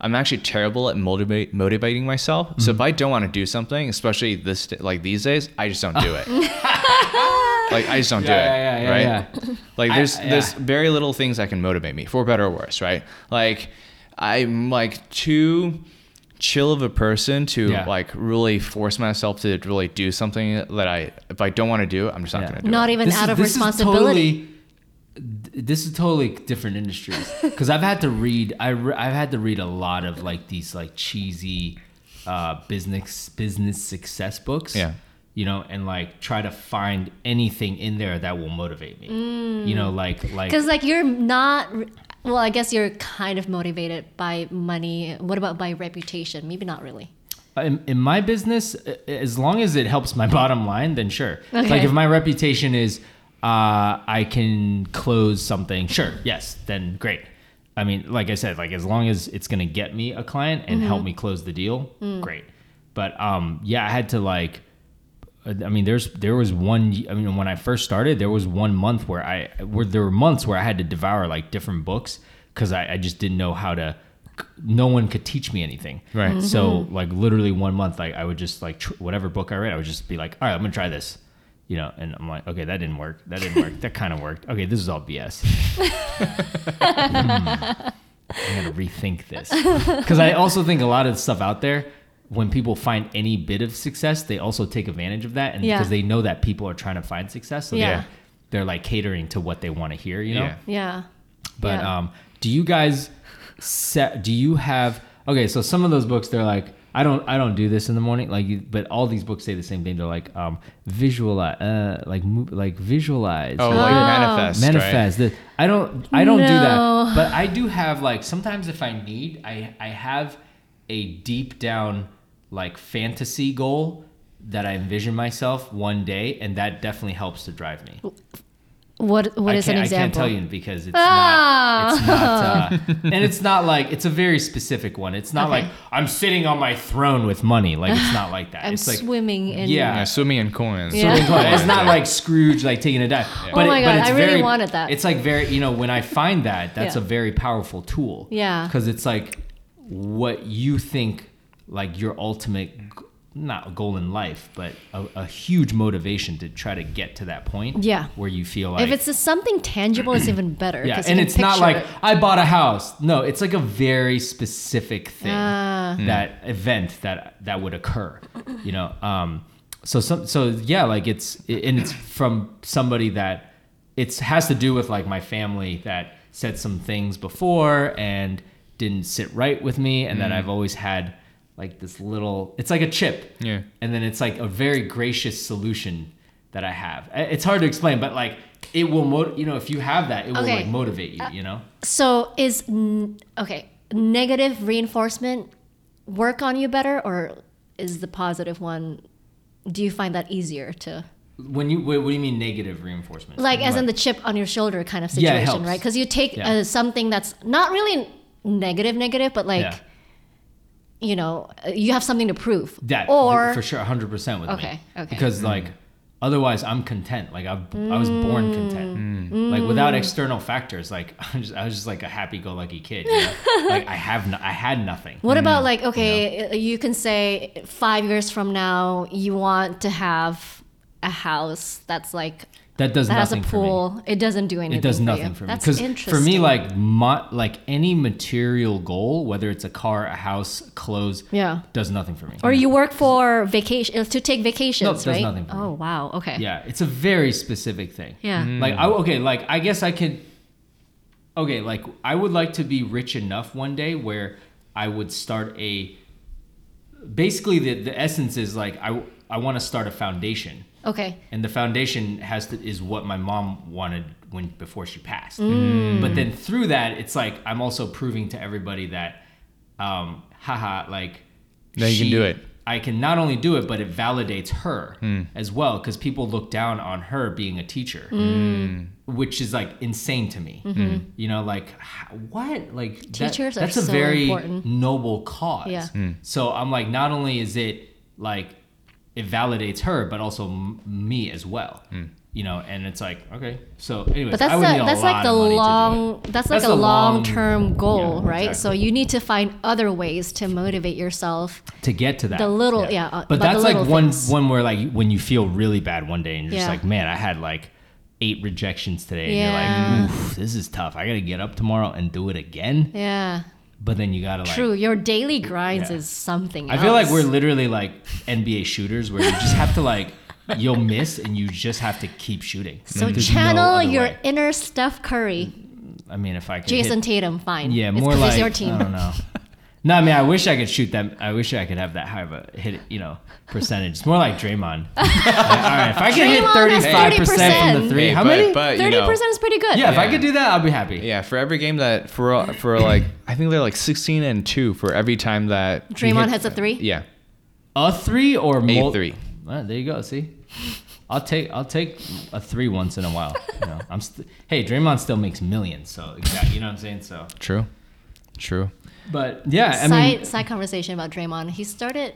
I'm actually terrible at motivate motivating myself. So Mm-hmm. if I don't want to do something, especially this like these days, I just don't do it. like I just don't do Yeah, it. yeah, yeah, right? yeah, Like I- there's yeah. there's very little things that can motivate me for better or worse. Right? Like I'm like too chill of a person to Yeah. like really force myself to really do something that I if I don't want to do, I'm just not Yeah. gonna do it. not it. even This out is- of this is responsibility. totally- this is totally different industries because I've had to read. I re, I've had to read a lot of like these like cheesy uh, business business success books. Yeah. You know, and like try to find anything in there that will motivate me. You know, like like Because like you're not. Well, I guess you're kind of motivated by money. What about by reputation? Maybe not really. in, in my business, uh, as long as it helps my bottom line, then sure. Okay. Like if my reputation is uh, I can close something, sure, yes, then great. I mean, like I said, like as long as it's gonna get me a client and help me close the deal, great. But um, yeah, I had to like. I mean, there's there was one. I mean, when I first started, there was one month where I where there were months where I had to devour like different books because I, I just didn't know how to. No one could teach me anything. Right. So like literally one month, like I would just like tr- whatever book I read, I would just be like, all right, I'm gonna try this, you know. And I'm like, okay, that didn't work. That didn't work. that kind of worked. Okay, this is all BS. Hmm. I gotta rethink this because I also think a lot of the stuff out there, when people find any bit of success, they also take advantage of that, and Yeah. because they know that people are trying to find success, so Yeah. they're they're like catering to what they want to hear, you know. Yeah. Yeah. But Yeah. um, do you guys set? Do you have? Okay, so some of those books they're like, I don't, I don't do this in the morning. Like, you- but all these books say the same thing. They're like, um, visualize, uh, like, mo- like visualize, Oh, like good. manifest. right? manifest. The- I don't, I don't do that. But I do have like sometimes if I need, I, I have a deep down like fantasy goal that I envision myself one day, and that definitely helps to drive me. What What I is an can't, I example? can't tell you because it's Ah. not. It's not, uh, and it's not like it's a very specific one. It's not Okay. like I'm sitting on my throne with money. Like it's not like that. I'm it's like swimming in. Yeah. Yeah, swimming in coins. Yeah. it's not like Scrooge like taking a dive. Oh my God, I really wanted that. It's like very you know when I find that that's Yeah. a very powerful tool. Yeah. because it's like what you think like your ultimate not a goal in life, but a, a huge motivation to try to get to that point. Yeah. where you feel like If it's a, something tangible, it's even better. yeah, 'cause you and it's not like it. I bought a house. No, it's like a very specific thing Ah. that event that that would occur. You know, um, so some so yeah, like it's and it's from somebody that it has to do with like my family that said some things before and didn't sit right with me, and that I've always had like this little. It's like a chip. Yeah. And then it's like a very gracious solution that I have. It's hard to explain, but like it will, mo- you know, if you have that, it will Okay. like motivate you. You know. So is n- okay negative reinforcement work on you better, or is the positive one? Do you find that easier to When you what, what do you mean negative reinforcement? like as in the chip on your shoulder kind of situation, helps. right? Because you take Yeah. uh, something that's not really negative, negative, but like Yeah. You know uh, you have something to prove, That or for sure, hundred percent with me. Okay, okay. Because like, otherwise, I'm content. Like I, I was born content. Like without external factors, like I was, I was just like a happy-go-lucky kid. You know? like I have, no, I had nothing. What about like okay, uh, you can say five years from now you want to have a house that's like That does that has a nothing for me. pool. It doesn't do anything. It does for nothing you. for me. That's Because interesting. for me, like my, like any material goal, whether it's a car, a house, clothes, Yeah. does nothing for me. or you work for vacation to take vacations, No, it does right? nothing for me. oh wow, okay. Yeah, it's a very specific thing. Yeah. Mm. Like I okay, like I guess I could Okay, like I would like to be rich enough one day where I would start a basically the the essence is like I I want to start a foundation. Okay. And the foundation has to is what my mom wanted when before she passed. Mm. But then through that, it's like I'm also proving to everybody that um haha like That you can do it. I can not only do it, but it validates her Hmm. as well because people look down on her being a teacher, Mm. which is like insane to me. Hmm. You know, like what? Like that- Teachers are that's a so very important. noble cause. Yeah. So I'm like, not only is it like it validates her, but also m- me as well. You know, and it's like okay. So, anyways, But that's I would need a that's lot like the of money to do it. long that's like That's a the long- long term goal, Yeah, right? So you need to find other ways to motivate yourself. to get to that. The little- yeah, uh, but but that's like little one things. one where like when you feel really bad one day and you're just like, man, I had like eight rejections today, and Yeah. you're like, oof, this is tough. I gotta get up tomorrow and do it again. Yeah. But then you gotta like. True. Your daily grinds Yeah. is something I feel like we're literally like NBA shooters where you just have to like you'll miss and you just have to keep shooting. so There's channel other your way. inner Steph Curry, I mean, if I could. Jayson hit, Tatum. Fine. yeah, It's like it's your team. I don't know. No, I mean, I wish I could shoot them. I wish I could have that high of a hit, you know, percentage. It's more like Draymond. Like, all right, if I could hit Draymond has thirty-five percent from the three, Hey, how but, many? But you Thirty know, percent is pretty good. yeah, if I Yeah. could do that, I'll be happy. yeah, for every game that for for like I think they're like 16 and two for every time that he Draymond hit- has a three. Yeah, A three or a more? three. Well, there you go. See, I'll take I'll take a three once in a while. You know, I'm st- hey, Draymond still makes millions, so exactly. You know what I'm saying? So, True, true. But yeah, I side mean, side conversation about Draymond. He started.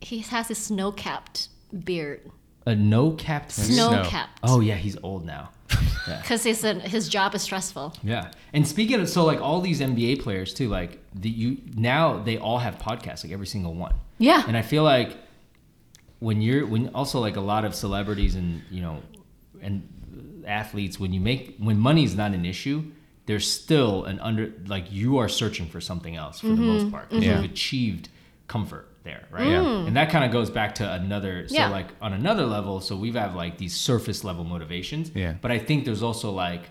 He has his snow capped beard. a no capped. Snow. Snow capped. Oh yeah, he's old now. Yeah. Because his uh, his job is stressful. Yeah, and speaking of so like all these NBA players too, like the you now they all have podcasts, like every single one. Yeah. And I feel like when you're when also like a lot of celebrities and you know and athletes when you make when money's not an issue, there's still an under like you are searching for something else for the most mm-hmm. part because mm-hmm. Yeah. you've achieved comfort there, right? Yeah. And that kind of goes back to another so Yeah. like on another level, so we've have like these surface level motivations. Yeah. But I think there's also like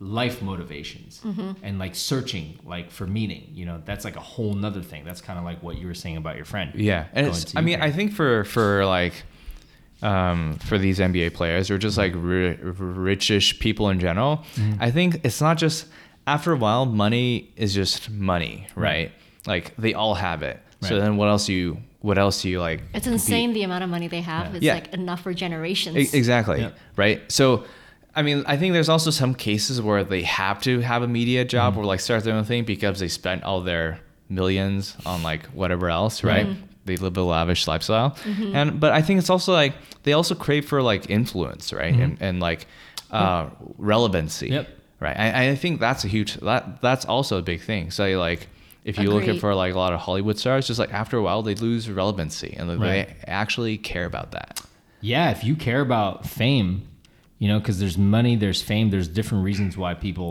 life motivations mm-hmm. and like searching like for meaning you know that's like a whole nother thing that's kind of like what you were saying about your friend Yeah, and it's. I mean, Ukraine. I think for for like, um, for these NBA players or just like ri- richish people in general, Mm-hmm. I think it's not just. After a while, money is just money, right? Like they all have it. So then, what else you? What else do you like? It's compete- insane the amount of money they have. Yeah. It's Yeah. like enough for generations. E- Exactly. Yeah. Right. So, I mean, I think there's also some cases where they have to have a media job Mm-hmm. or like start their own thing because they spent all their millions on like whatever else, right? They live a lavish lifestyle, Mm-hmm. and but I think it's also like they also crave for like influence, right? Mm-hmm. And and like uh, relevancy, Yep. right? I, I think that's a huge that that's also a big thing. So like. If you look at for like a lot of Hollywood stars, just like after a while they lose relevancy and Right. they actually care about that. yeah if you care about fame you know because there's money there's fame there's different reasons why people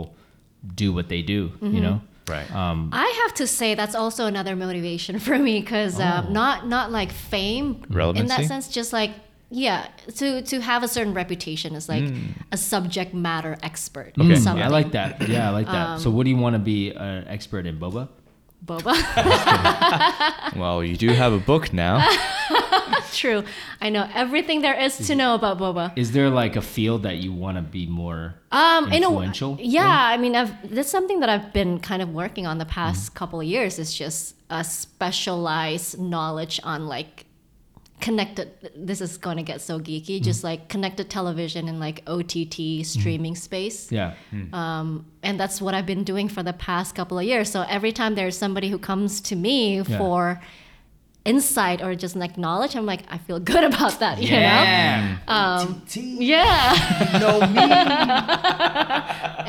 do what they do Mm-hmm. you know Right. um I have to say that's also another motivation for me because Oh. um, not not like fame in that sense, just like yeah to to have a certain reputation as like Mm. a subject matter expert Okay, in something. I like that. Yeah, I like that. so, what do you want to be an expert in, Boba? boba Well, you do have a book now. true i know everything there is to know about boba Is there like a field that you want to be more? um in a- Influential yeah i mean I've, that's something that i've been kind of working on the Mm-hmm. past couple of years is just a specialized knowledge on like connected this is going to get so Mm-hmm. geeky just like connected television and like ott streaming space Yeah. um, and that's what I've been doing for the past couple of years. So every time there's somebody who comes to me for insight or just like knowledge, I'm like, I feel good about that, you know? Yeah. Um, yeah. know me.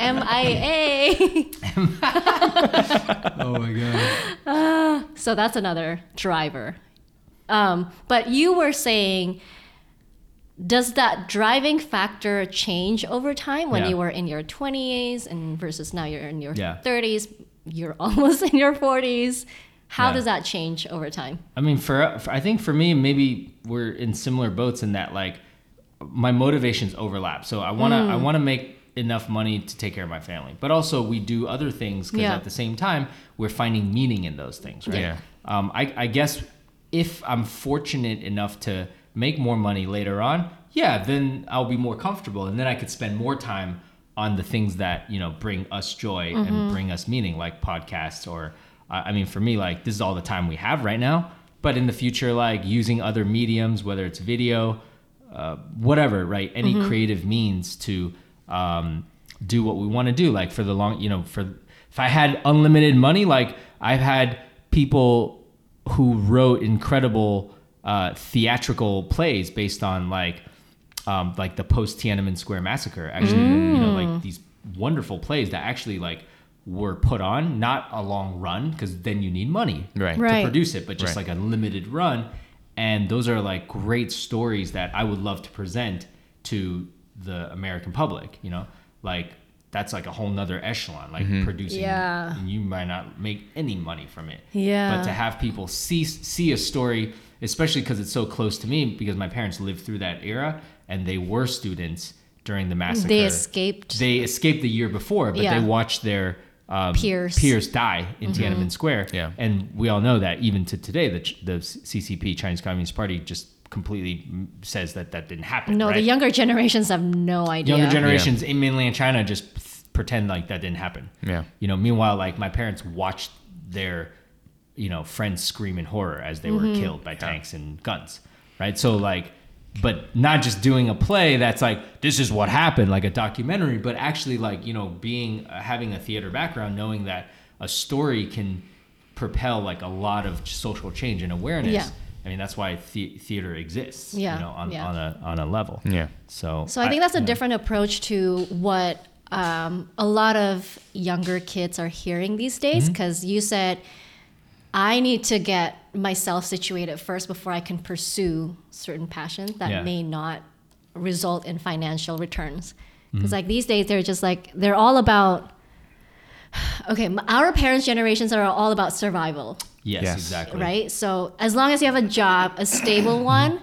MIA. oh my god. so that's another driver. Um, but you were saying, does that driving factor change over time when Yeah. you were in your 20s and versus now you're in your Yeah. 30s? You're almost in your 40s. How Yeah. does that change over time? I mean, for, for I think for me, maybe we're in similar boats in that like my motivations overlap. So I wanna I wanna make enough money to take care of my family, but also we do other things because Yeah. at the same time we're finding meaning in those things, right? Yeah. Um, I, I guess if I'm fortunate enough to make more money later on, yeah, then I'll be more comfortable, and then I could spend more time on the things that you know bring us joy and bring us meaning, like podcasts or, I I mean, for me, like this is all the time we have right now. But in the future, like using other mediums, whether it's video, uh, whatever, right? Any creative means to um, do what we want to do. Like for the long, you know, for if I had unlimited money, like I've had people who wrote incredible uh, theatrical plays based on like um, like the post Tiananmen Square massacre. Actually, you know, like these wonderful plays that actually like were put on, not a long run, because then you need money Right. Right. to produce it, but just Right. like a limited run. And those are like great stories that I would love to present to the American public, you know? Like that's like a whole nother echelon, like mm-hmm. producing Yeah. and you might not make any money from it. Yeah. But to have people see see a story, especially because it's so close to me, because my parents lived through that era and they were students during the massacre. They escaped. They escaped the year before, but Yeah. they watched their um, Peers. Mm-hmm. peers die in Tiananmen Square. Yeah. And we all know that even to today, the, the CCP, Chinese Communist Party, just completely says that that didn't happen. no, right? the younger generations have no idea. younger generations in mainland China just p- pretend like that didn't happen. Yeah. You know, meanwhile, like my parents watched their, you know, friends scream in horror as they Mm-hmm. were killed by tanks and guns, right? So like, but not just doing a play that's like this is what happened, like a documentary, but actually like you know being uh, having a theater background, knowing that a story can propel like a lot of social change and awareness. Yeah. I mean that's why the- theater exists. Yeah, You know, on, yeah. on a on a level. Yeah. So So I think that's a yeah. different approach to what um, a lot of younger kids are hearing these days. Mm-hmm. Because you said, I need to get myself situated first before I can pursue certain passions that Yeah. may not result in financial returns. Mm-hmm. Because like these days, they're just like they're all about. Okay, our parents' generations are all about survival Yes, Yes. exactly. right? So as long as you have a job, a stable one,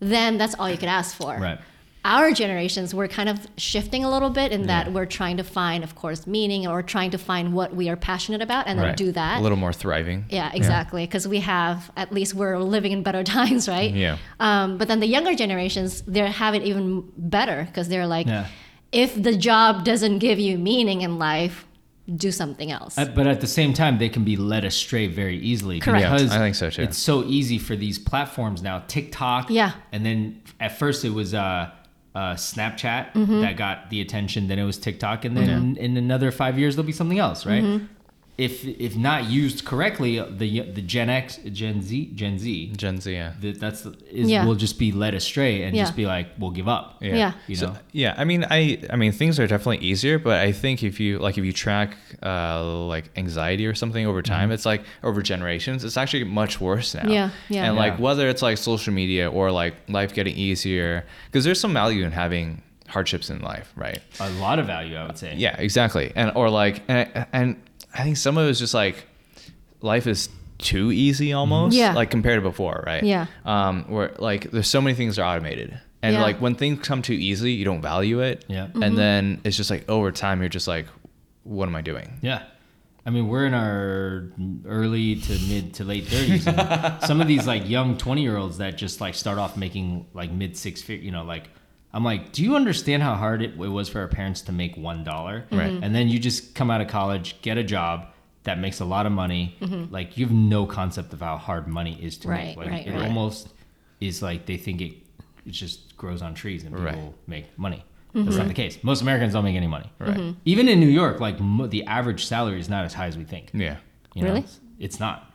then that's all you could ask for. Right. Our generations, we're kind of shifting a little bit in that we're trying to find, of course, meaning or trying to find what we are passionate about and then do that. A little more thriving. yeah, exactly. Because we have, at least we're living in better times, right? Yeah. Um, but then the younger generations, they have it even better because they're like, Yeah. if the job doesn't give you meaning in life, do something else. Uh, But at the same time, they can be led astray very easily Correct. Yeah, because I think so, too. It's so easy for these platforms now, TikTok. Yeah. And then at first it was uh, uh, Snapchat Mm-hmm. that got the attention. Then it was TikTok, and then in another five years there'll be something else, right? Mm-hmm. If if not used correctly, the the Gen X, Gen Z, Gen Z, Gen Z, yeah. that that's is Yeah. will just be led astray and Yeah. just be like, we'll give up. Yeah. Yeah. You So- yeah. I mean, I, I mean, things are definitely easier, but I think if you like, if you track, uh, like anxiety or something over Mm-hmm. time, it's like over generations, it's actually much worse now. Yeah, yeah. And like whether it's like social media or like life getting easier, because there's some value in having hardships in life, right? A lot of value, I would say. Yeah, exactly. And or like, and, and I think some of it is just like life is too easy almost. Yeah. Like compared to before, right? Yeah. Um, where like there's so many things are automated. And Yeah. like when things come too easy, you don't value it. Yeah. Mm-hmm. And then it's just like over time you're just like, what am I doing? Yeah. I mean, we're in our early to mid to late 30s. Some of these like young 20 year olds that just like start off making like mid six figure, you know, like, I'm like, do you understand how hard it, it was for our parents to make $1? Right. Mm-hmm. And then you just come out of college, get a job that makes a lot of money. Mm-hmm. Like, you have no concept of how hard money is to Right, make. Like, right, it right. almost is like they think it, it just grows on trees and people Right. make money. Mm-hmm. That's not the case. Most Americans don't make any money. Right. Even in New York, like mo- the average salary is not as high as we think. Yeah. You know? Really? It's, it's not.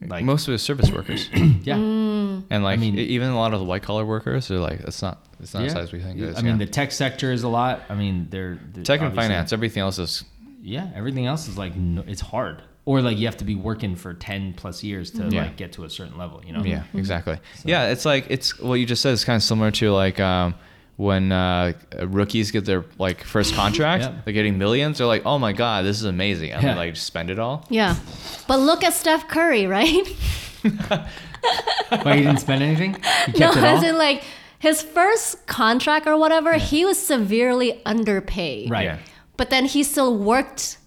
Like Most of the service workers. yeah. Mm. And like mean- e- even a lot of the white collar workers are like it's not it's not as Yeah. high as we think it is. I mean, the tech sector is a lot. I mean, they're, they're tech and finance, everything else is Yeah, everything else is like no, it's hard, or like you have to be working for ten plus years to Yeah. like get to a certain level. You know? Yeah, exactly. Yeah, it's like it's what you just said is kind of similar to like um, when uh, rookies get their like first contract, Yeah. they're getting millions. They're like, oh my god, this is amazing. And Yeah. they like spend it all. Yeah. But look at Steph Curry, right? But he didn't spend anything. He no, kept it as in like his first contract or whatever, he was severely underpaid. right. Yeah. But then he still worked,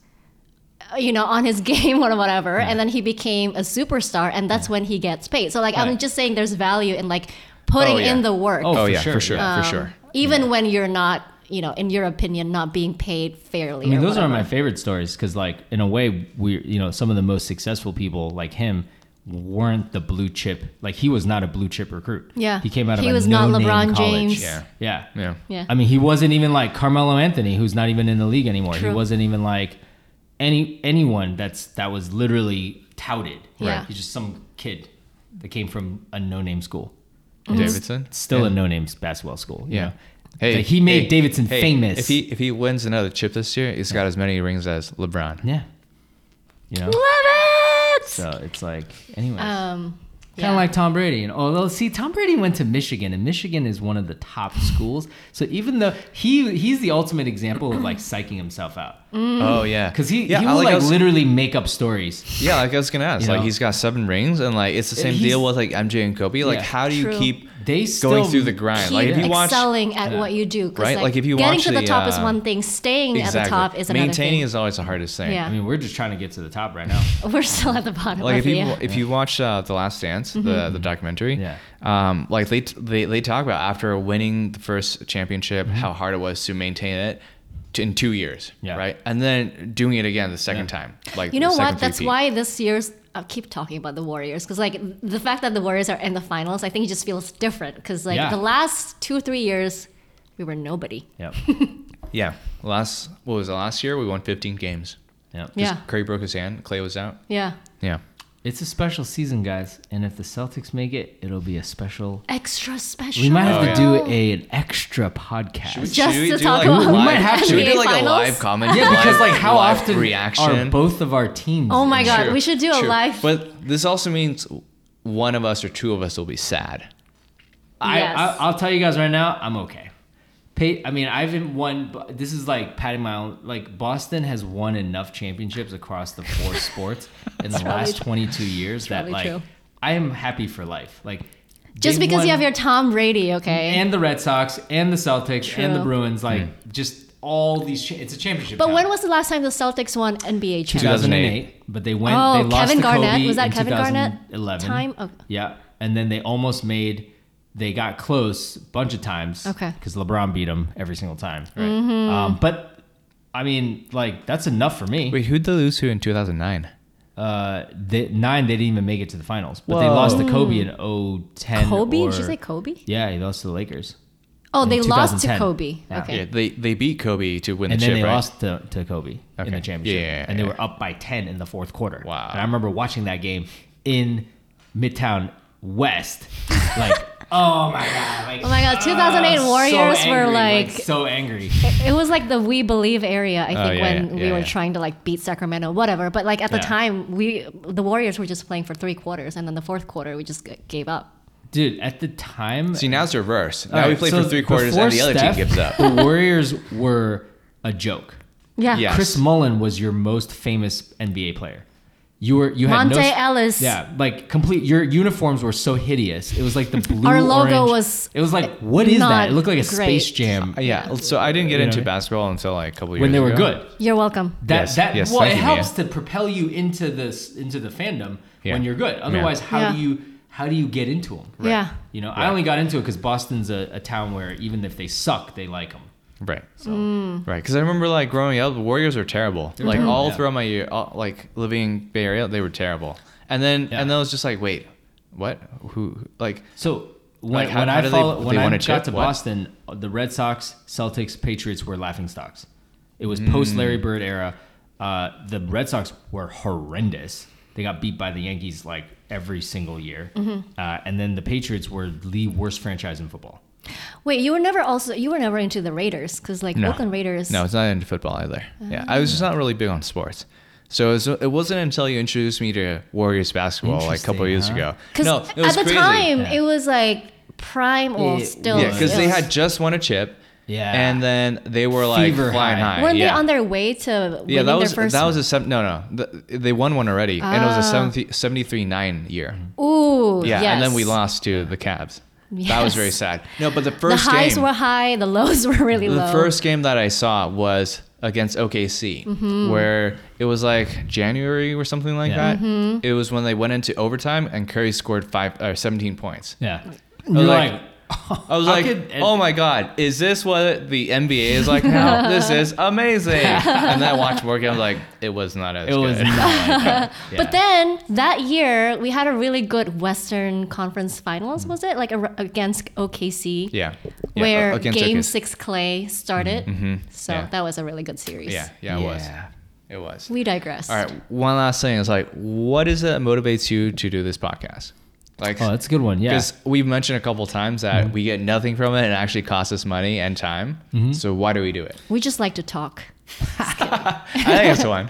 uh, you know, on his game or whatever, and then he became a superstar, and that's when he gets paid. So like I'm just saying, there's value in like putting Oh, yeah. in the work, Oh, Oh, for yeah, sure, for sure, yeah. for sure. even when you're not, you know, in your opinion, not being paid fairly. I mean, or those are my favorite stories because, like, in a way, we, you know, some of the most successful people like him weren't the blue chip. Like, he was not a blue chip recruit. Yeah. he came out of He a was not no-name LeBron college. James. Yeah. Yeah, Yeah. Yeah. I mean, he wasn't even like Carmelo Anthony, who's not even in the league anymore. He wasn't even like any anyone that's that was literally touted. Yeah. He's just some kid that came from a no-name school. Mm-hmm. Davidson. Still a no-name basketball school. you Yeah. know? Hey, But he made hey, Davidson hey, famous. If he if he wins another chip this year, he's got as many rings as LeBron. yeah. You know. Love it. So it's like, anyways. Um, Kind yeah. of like Tom Brady. And although, see, Tom Brady went to Michigan, and Michigan is one of the top schools. So even though he he's the ultimate example of like psyching himself out, Oh yeah, because he yeah, he I will like, like, was- literally make up stories. Yeah, like I was gonna ask, You like know? he's got seven rings, and like it's the same He's- deal with like MJ and Kobe. Like, Yeah. how do you True. keep They still going through the grind? Keep Like if you watch excelling at Yeah. what you do, Right, like, if you watch. getting watch to the, the, top is uh, one thing, staying at the top is another thing. maintaining thing. is always the hardest thing. Yeah. I mean, we're just trying to get to the top right now. We're still at the bottom. like if you yeah. if you watch uh, the Last Dance, the the documentary, Yeah. um, like they, t- they they talk about after winning the first championship, how hard it was to maintain it in two years, Yeah. right, and then doing it again the second Yeah. time, like You know what? That's three-peat. why this year's. I keep talking about the Warriors because, like, the fact that the Warriors are in the finals, I think it just feels different. Because, like, Yeah. the last two or three years, we were nobody. Yeah, Yeah, last what was it? Last year we won 15 games. Yeah. Yeah. Curry broke his hand. Clay was out. Yeah. Yeah. It's a special season, guys, and if the Celtics make it, it'll be a special. Extra special. We might have Oh, to yeah. do a, an extra podcast. Just we to do, talk like, about live- We might have to. Should we do NBA like a finals? live comment? Yeah, because like how live often reaction are both of our teams? Oh my God, True, we should do a true. live- But this also means one of us or two of us will be sad. I, Yes. I I'll tell you guys right now, I'm okay. Pay, I mean, I haven't won. This is like patting my own. Like Boston has won enough championships across the four sports in the probably last true. 22 years that probably like true. I am happy for life. Like Just they've because you have your Tom Brady, okay? and the Red Sox and the Celtics and the Bruins, like hmm. just all these. Cha- it's a championship. but town. when was the last time the Celtics won NBA championship? 2008, but they went. Oh, they lost Kevin to Garnett. Kobe Was that in Kevin Garnett Eleven. time? Oh. Yeah, and then they almost made. They got close a bunch of times. Okay. Because LeBron beat them every single time. Right. Um, but I mean, like that's enough for me. Wait, who'd they lose to in 2009? Uh, they, nine, they didn't even make it to the finals, but they lost to Kobe in 010. Kobe? Or, Did you say Kobe? Yeah, he lost to the Lakers. Oh, in they lost to Kobe. Yeah. Okay. Yeah, they they beat Kobe to win and the chip, And then chip, they right? lost to, to Kobe in the championship. Yeah, yeah, and they were up by 10 in the fourth quarter. Wow. And I remember watching that game in Midtown West. Like, oh my God. Like, Oh my God, uh, 2008 so Warriors were angry, like, so angry. it was like the we believe area, I oh, think, Oh, yeah, when yeah, we yeah, were yeah. trying to like beat Sacramento, whatever. But like at the Yeah. time, we the Warriors were just playing for three quarters, and then the fourth quarter we just g- gave up. Dude, at the time. See, now it's reverse. Now All we right, play so for three quarters and the other Steph, team gives up. The Warriors were a joke. Yeah. Yeah. Chris Mullin was your most famous NBA player. You were you had Monta no, Ellis. Yeah, like complete. Your uniforms were so hideous. It was like the blue. Our logo orange- was It was like what is that? It looked like a great. Space Jam Uh, yeah. So I didn't get You into know? basketball until like a couple years when they were ago. good. You're welcome. That Yes, that yes, well, it you, helps Mia. to propel you into this into the fandom Yeah. when you're good. Otherwise, how Yeah. do you how do you get into them? Yeah. You know, I only got into it because Boston's a, a town where even if they suck, they like them. Right. So Mm. Right, because I remember like growing up, the Warriors were terrible. like terrible, all yeah. throughout my year, all, like living in Bay Area, they were terrible. And then Yeah. and then it was just like, wait, what? Who? Like, So when, Like, how- when how I do they- follow, they when I won a got chip? to What? Boston, the Red Sox, Celtics, Patriots were laughing stocks. It was Mm. post Larry Bird era. Uh, the Red Sox were horrendous. They got beat by the Yankees like every single year, Mm-hmm. uh, and then the Patriots were the worst franchise in football. Wait, you were never also you were never into the Raiders because like No. Oakland Raiders. no, it's not into football either. Yeah, I was just not really big on sports. So it, was, it wasn't until you introduced me to Warriors basketball like a couple Interesting, years huh? ago. Because No, it was at the crazy. time Yeah. it was like prime or It still. yeah, because they had just won a chip. Yeah. and then they were like Fever flying high. high. Weren't yeah. they on their way to yeah, that was their first? that was a seven, no no the, they won one already and it was a Ah. 70, 73-9 year. Ooh, Yeah, and then we lost to the Cavs. That was very sad. No, but the first The first highs game, were high, the lows were really the low. first game that I saw was against OKC, Mm-hmm. where it was like January or something like Yeah. that. Mm-hmm. It was when they went into overtime and Curry scored five or seventeen points. Yeah, you're like- like, I was like, could- "Oh my god, is this what the NBA is like now? this is amazing!" and then I watched more games. Like, it was not as it was not like that. Yeah. But then that year we had a really good Western Conference Finals. Was it like a, against OKC? yeah, yeah, Where against Game OKC. Six Clay started. Mm-hmm, mm-hmm. So yeah. that was a really good series. Yeah, yeah, it was. It was. We digress. All right, one last thing is like, what is it that motivates you to do this podcast? Like, Oh, that's a good one. Yeah. because we've mentioned a couple times that mm-hmm. we get nothing from it and it actually costs us money and time. Mm-hmm. So why do we do it? We just like to talk. I think it's one.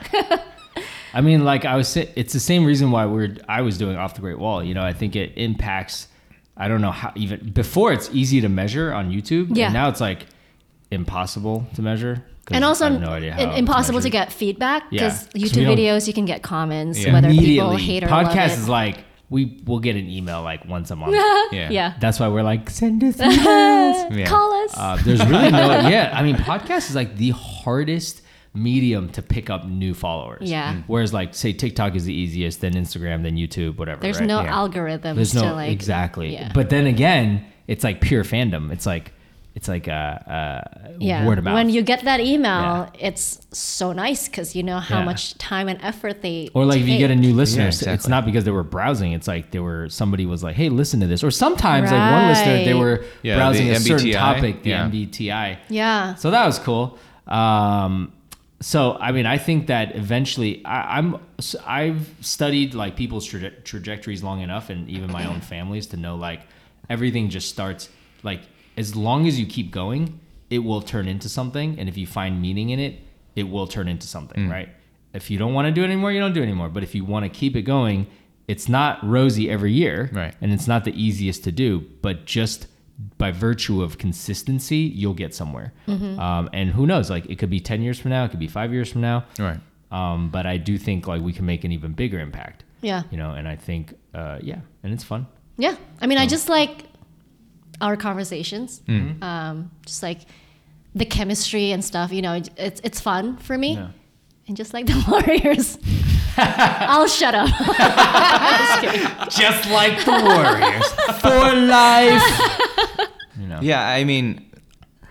I mean, like I was, sa- it's the same reason why we're I was doing off the Great Wall. You know, I think it impacts. I don't know how even before it's easy to measure on YouTube. Yeah. And now it's like impossible to measure. And also I have no idea how i- impossible to measured. get feedback Yeah, because 'cause we YouTube videos you can get comments Yeah. whether people hate or Podcast love it. is like we will get an email like once a month. Yeah. yeah. That's why we're like send us emails. Yeah. Call us. Uh, there's really no yeah. I mean, podcast is like the hardest medium to pick up new followers. Yeah. Mm. Whereas like say TikTok is the easiest, then Instagram, then YouTube, whatever. There's right? no Yeah. algorithms There's to no like exactly. yeah. But then again, it's like pure fandom. It's like it's like a, a yeah. word of mouth. When you get that email, it's so nice because you know how Yeah. much time and effort they or like if you get a new listener, Yeah, it's- it's not because they were browsing. It's like they were somebody was like, "Hey, listen to this." Or sometimes like one listener, they were Yeah, browsing the a certain topic, the yeah. MBTI. Yeah. So that was cool. Um, so I mean, I think that eventually, I, I'm s- I've studied like people's traje- trajectories long enough, and even my own families to know like everything just starts like as long as you keep going, it will turn into something, and if you find meaning in it, it will turn into something, right? If you don't want to do it anymore, you don't do it anymore. But if you want to keep it going, it's not rosy every year, Right. And it's not the easiest to do, but just by virtue of consistency, you'll get somewhere. Um, and who knows? Like it could be ten years from now, it could be five years from now. Right. Um, but I do think like we can make an even bigger impact. Yeah. You know, and I think uh, yeah, and it's fun. Yeah. I mean, I just like our conversations. Mm-hmm. Um, just like the chemistry and stuff. You know, it's it's fun for me. Yeah. And just like the Warriors, I'll shut up. Just like the Warriors for life. You know. Yeah, I mean,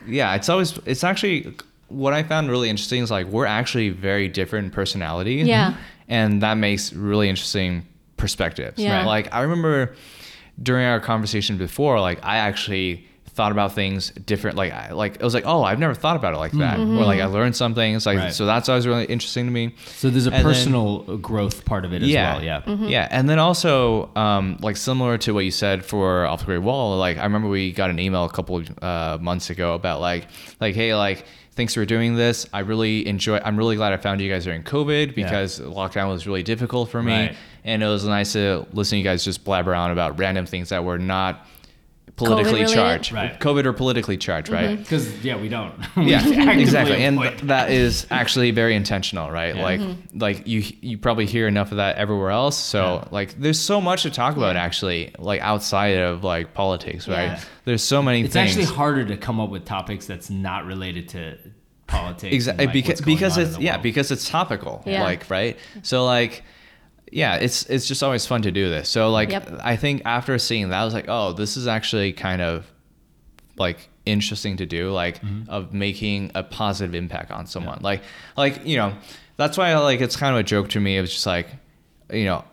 yeah, it's always it's actually what I found really interesting is like we're actually very different personality. Yeah. And that makes really interesting perspectives. Yeah. Right. Like I remember during our conversation before, like I actually thought about things different. Like I, like it was like, oh, I've never thought about it like that. Mm-hmm. Or like I learned something. It's like Right. so that's always really interesting to me. So there's a And then- personal growth part of it as yeah, well. Yeah. Mm-hmm. yeah, and then also um, like similar to what you said for off the great wall. Like I remember we got an email a couple uh, months ago about like like hey like thanks for doing this. I really enjoy. I'm really glad I found you guys during COVID because lockdown was really difficult for me, Right. and it was nice to listen to you guys just blabber on about random things that were not politically COVID-related? charged, Right. COVID or politically charged, right? Mm-hmm. Because yeah, we don't. We yeah exactly and avoid th- that is actually very intentional right Yeah. like mm-hmm. like you you probably hear enough of that everywhere else so Yeah. like there's so much to talk about actually like outside of like politics right Yeah. there's so many It's things actually harder to come up with topics that's not related to politics. exactly like, because what's going because on in it's the yeah world. because it's topical Yeah. like right so like yeah it's it's just always fun to do this so like Yep. i think after seeing that i was like oh this is actually kind of like interesting to do like Mm-hmm. of making a positive impact on someone like like you know that's why like it's kind of a joke to me it was just like you know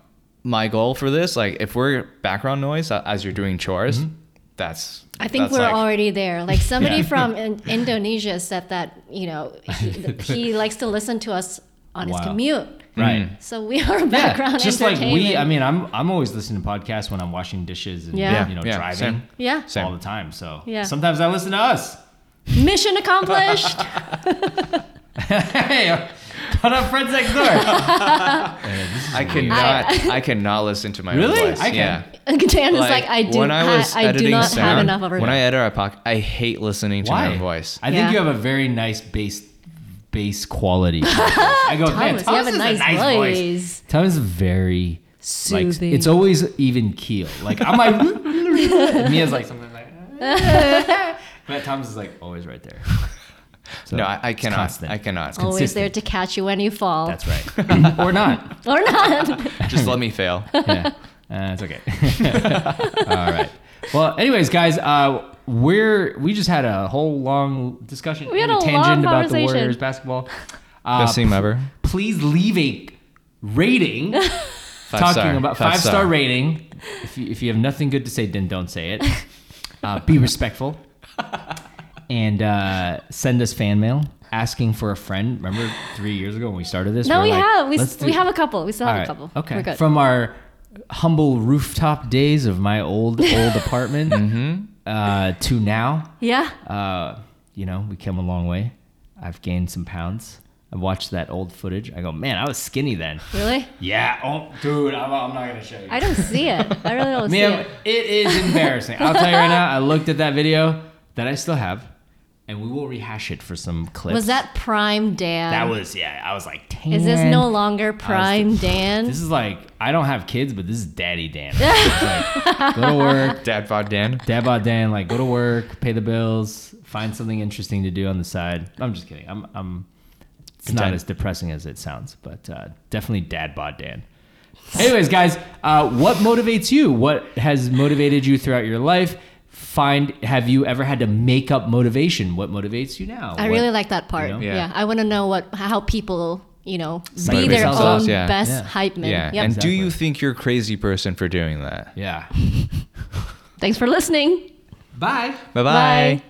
my goal for this like if we're background noise uh, as you're doing chores Mm-hmm. that's I think that's we're like- already there. Like somebody Yeah. from in- Indonesia said that you know he, he likes to listen to us on his commute. right. Mm. So we are background yeah, just like we. I mean, I'm I'm always listening to podcasts when I'm washing dishes and Yeah. you know Yeah, driving same. yeah, Same. all the time. So Yeah. sometimes I listen to us. mission accomplished. hey, put up friends next door. I cannot I, cannot listen to my Really? own voice. I can. Yeah. Dan is like, I do, when I was I, I do not sound, have enough of a when I edit our podcast, I hate listening to my own voice. I think Yeah. you have a very nice bass bass quality. I go, man, Thomas, you have a Thomas nice, is voice. Thomas is very like Soothing. it's always even keel. Like I'm like Mia's like something like but Thomas is like always right there. So no, I, I it's cannot. constant. I cannot. Always there consistent. to catch you when you fall. That's right. or not. or not. Just let me fail. Yeah. Uh, it's okay. All right. Well, anyways, guys, uh, we're we just had a whole long discussion We had and a tangent about the. Warriors basketball. Uh, Best team ever. please leave a rating Five talking star. about five, star. rating. If you, if you have nothing good to say, then don't say it. Uh, be respectful and uh, send us fan mail asking for a friend. Remember three years ago when we started this? no, We're like, have. We, "Let's we have a couple. We still have All a couple. Okay. We're good. From our humble rooftop days of my old old apartment Mm-hmm. uh, to now, yeah. uh, you know, we come a long way. I've gained some pounds. I watched that old footage. I go, man, I was skinny then. Really? Yeah. Oh, dude, I'm, I'm not gonna show you. I don't see it. I really don't see it. it is embarrassing. I'll tell you right now. I looked at that video that I still have, and we will rehash it for some clips. Was that Prime Dan? That was yeah. I was like, tan. Is this no longer Prime Dan? This is like I don't have kids, but this is Daddy Dan. Like, go to work, Dad bod Dan. Dad bod Dan. Like go to work, pay the bills, find something interesting to do on the side. I'm just kidding. I'm I'm. It's not as depressing as it sounds, but uh, definitely Dad bod Dan. Anyways, guys, uh, what motivates you? What has motivated you throughout your life? Find have you ever had to make up motivation? What motivates you now? I What- really like that part. you know? Yeah. Yeah. I want to know what how people, you know, Psych be their themselves own. Yeah. best Yeah. hype man. Yeah. Yep. And do you think you're a crazy person for doing that? Yeah. Thanks for listening. Bye. Bye-bye. Bye.